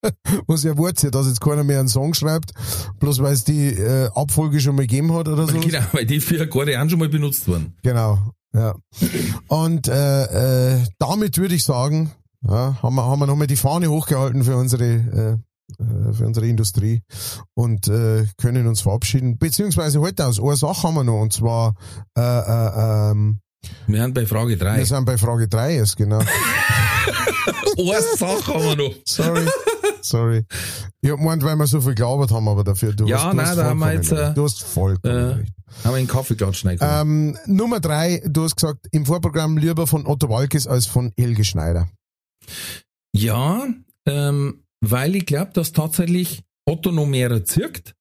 was erwartet ihr, dass jetzt keiner mehr einen Song schreibt, bloß weil es die äh, Abfolge schon mal gegeben hat oder so. Genau, weil die vier Akkorde auch schon mal benutzt wurden. Genau, ja. Und äh, äh, damit würde ich sagen, ja, haben wir, haben wir nochmal die Fahne hochgehalten für unsere, äh, äh, für unsere Industrie und äh, können uns verabschieden. Beziehungsweise heute aus eine Sache haben wir noch, und zwar äh, äh, ähm, Wir sind bei Frage 3. wir sind bei Frage 3 jetzt, genau. Eine Sache haben wir noch. Sorry. Sorry. Ich hab gemeint, weil wir so viel gelabert haben, aber dafür, du Ja, hast, du nein, hast da haben wir jetzt, äh, recht. Du hast vollkommen Äh, haben wir einen Kaffeeklatsch. Ähm, Nummer drei, du hast gesagt, im Vorprogramm lieber von Otto Walkes als von Helge Schneider. Ja, ähm, weil ich glaube, dass tatsächlich Otto noch mehr zirkt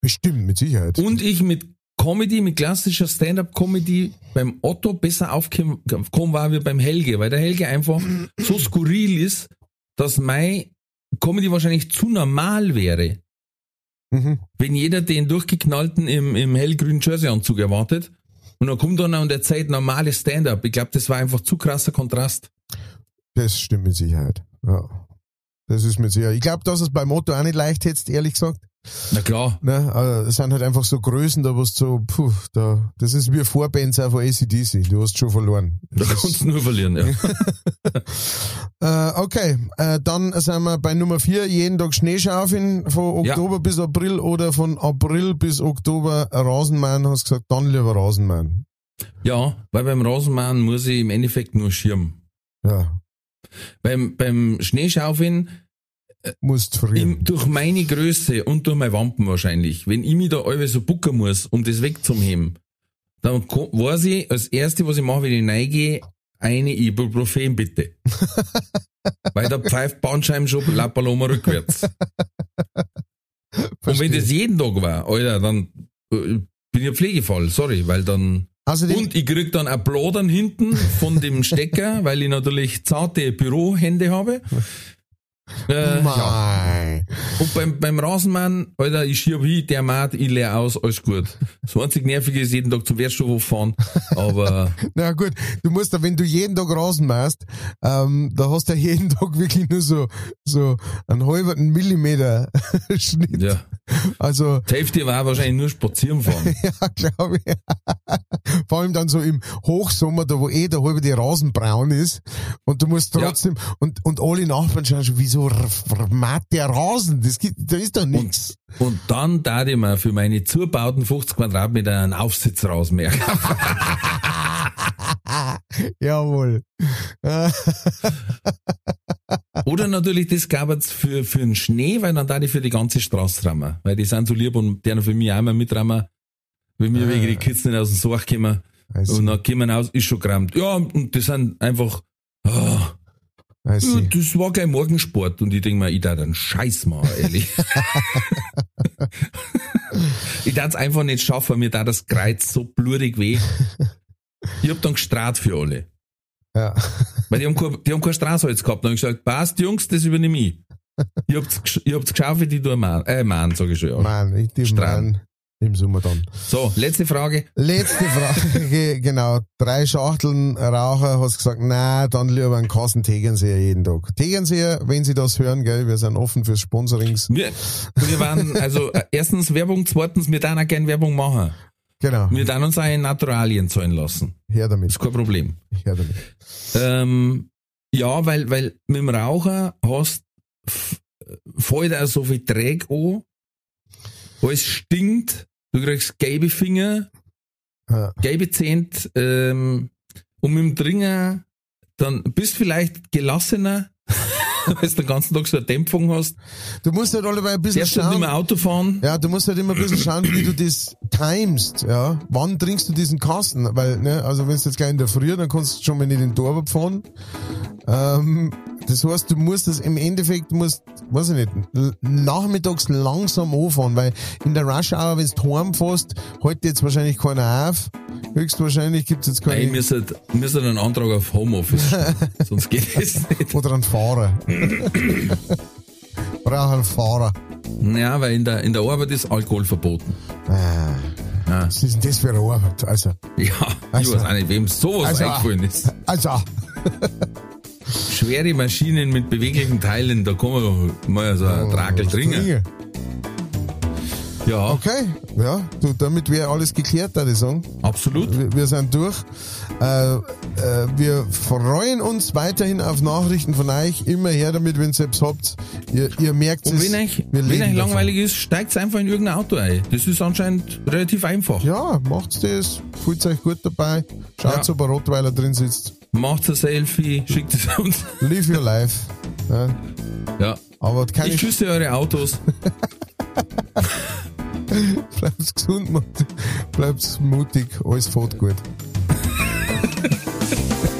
Bestimmt, mit Sicherheit. und ich mit Comedy, mit klassischer Stand-up-Comedy beim Otto besser aufgekommen war wie beim Helge, weil der Helge einfach so skurril ist, dass mein Comedy wahrscheinlich zu normal wäre, Mhm. wenn jeder den durchgeknallten im, im hellgrünen Jersey-Anzug erwartet und dann kommt einer und erzählt normales Stand-up. Ich glaube, das war einfach zu krasser Kontrast. Das stimmt mit Sicherheit. Ja. Das ist mit Sicherheit. Ich glaube, dass es beim Otto auch nicht leicht hättest, ehrlich gesagt. Na klar. Ne? Also, Es sind halt einfach so Größen, da was so, puh, da, das ist wie Vorbands auch von ACDC. Du hast schon verloren. Da kannst du nur verlieren, ja. Äh, okay, äh, dann sind wir bei Nummer vier, jeden Tag Schneeschaufeln von Ja. Oktober bis April oder von April bis Oktober Rasenmähen, hast gesagt, dann lieber Rasenmähen. Ja, weil beim Rasenmähen muss ich im Endeffekt nur schirmen. Ja, Beim, beim Schneeschaufeln, musst frieren. im, durch meine Größe und durch meine Wampen wahrscheinlich, wenn ich mich da alle so bucken muss, um das wegzuheben, dann weiß ich, als erste, was ich mache, wenn ich reingehe, eine Ibuprofen bitte. weil da pfeift Bandscheiben schon La Paloma rückwärts. Und wenn das jeden Tag war, Alter, dann äh, bin ich ein Pflegefall, sorry, weil dann Außerdem, Und ich krieg dann Applaudern hinten von dem Stecker, weil ich natürlich zarte Bürohände habe. Äh, ja. Und beim, beim Rasenmann, Alter, ich schieb hin, der macht, ich leer aus, alles gut. So einzig nervig ist, jeden Tag zum Wertstoff fahren, aber Na gut, du musst da, wenn du jeden Tag Rasen machst, ähm, da hast du ja jeden Tag wirklich nur so, so einen halben Millimeter Schnitt. ja. Also, Hälfte war wahrscheinlich nur spazieren fahren. ja, glaube ich. Vor allem dann so im Hochsommer, da wo eh der halbe die Rasen braun ist und du musst Ja. trotzdem, und, und alle Nachbarn schauen schon, wieso matt der Rasen? Das gibt, da ist doch nichts. Und dann da ich mir für meine zubauten 50 Quadratmeter einen Aufsitz rausmerken. Jawohl. Oder natürlich das gab es für, für den Schnee, weil dann da ich für die ganze Straße rammen. Weil die sind so lieb und deren für mich auch immer mitrammen. Wenn wir Ah. wegen die Kids nicht aus dem Sorg kommen. Also, Und dann kommen aus, ist schon gerammt. Ja, und das sind einfach, also, ja, das war gleich Morgensport. Und ich denk mir, ich da einen Scheiß machen, ehrlich. ich darf es einfach nicht schaffen, mir da das Kreuz so blutig weh. Ich hab dann gestrahlt für alle. ja. Weil die haben, kein, die haben kein Straßholz gehabt. Dann hab ich gesagt, passt, Jungs, das übernehme ich. Ihr habt's, gesch- ihr habt's geschafft, ich tu Mann, äh, Mann, sag ich schon, ja. Mann, ich die Strahlen. Mann im Sommer dann. So, letzte Frage. Letzte Frage, genau. Drei Schachteln Raucher, hast gesagt, na, dann lieber einen Kassen Tegernseher jeden Tag. Tegernseher, wenn Sie das hören, gell, wir sind offen fürs Sponsorings. Wir, wir waren, also, äh, erstens Werbung, zweitens, wir dann auch gerne Werbung machen. Genau, Wir dann uns auch in Naturalien zahlen lassen. her damit, Ist kein Problem. her damit. Ähm, ja, weil, weil mit dem Raucher hast, fällt auch so viel Dreck an, alles stinkt, du kriegst gelbe Finger, Ja. gelbe Zähne, ähm, und mit dem Dringer, dann bist vielleicht gelassener, weil du den ganzen Tag so eine Dämpfung hast. Du musst halt alle ein bisschen Darfst du nicht schauen. mehr Auto fahren. Ja, du musst halt immer ein bisschen schauen, wie du das timest, ja. Wann trinkst du diesen Kasten? Weil, ne, also wenn du jetzt gleich in der Früh, dann kannst du schon mal nicht in den Torwart fahren. Ähm, das heißt, du musst das im Endeffekt, musst, weiß ich nicht, nachmittags langsam anfahren, weil in der Rush Hour, wenn du heimfährst, heute jetzt wahrscheinlich keiner auf. Höchstwahrscheinlich gibt's jetzt Nein, keine, ich müsste, müsste einen Antrag auf Homeoffice sonst geht es nicht. oder einen Fahrer. Brauch einen Fahrer. Ja, weil in der, in der Arbeit ist Alkohol verboten. Ah, Ja, was ist denn das für eine Arbeit? Also, ja ich Also- weiß auch nicht, wem sowas Also- eingefallen ist. also, Schwere Maschinen mit beweglichen Teilen, da kann man mal so ein Trakel trinken. Ja, Okay, ja, du, damit wäre alles geklärt, würde ich sagen. absolut. Wir, wir sind durch. Äh, äh, wir freuen uns weiterhin auf Nachrichten von euch. Immer her damit, wenn ihr selbst habt. Ihr, ihr merkt es. wenn euch, wenn euch davon. langweilig ist, steigt einfach in irgendein Auto ein. Das ist anscheinend relativ einfach. Ja, macht's das. Fühlt euch gut dabei. Schaut, Ja. ob ein Rottweiler drin sitzt. Macht ein Selfie, schickt es uns. Live your life. Ja, Ja. aber keine Ich küsse eure Autos. Bleibt gesund, bleibt mutig. Alles fährt gut.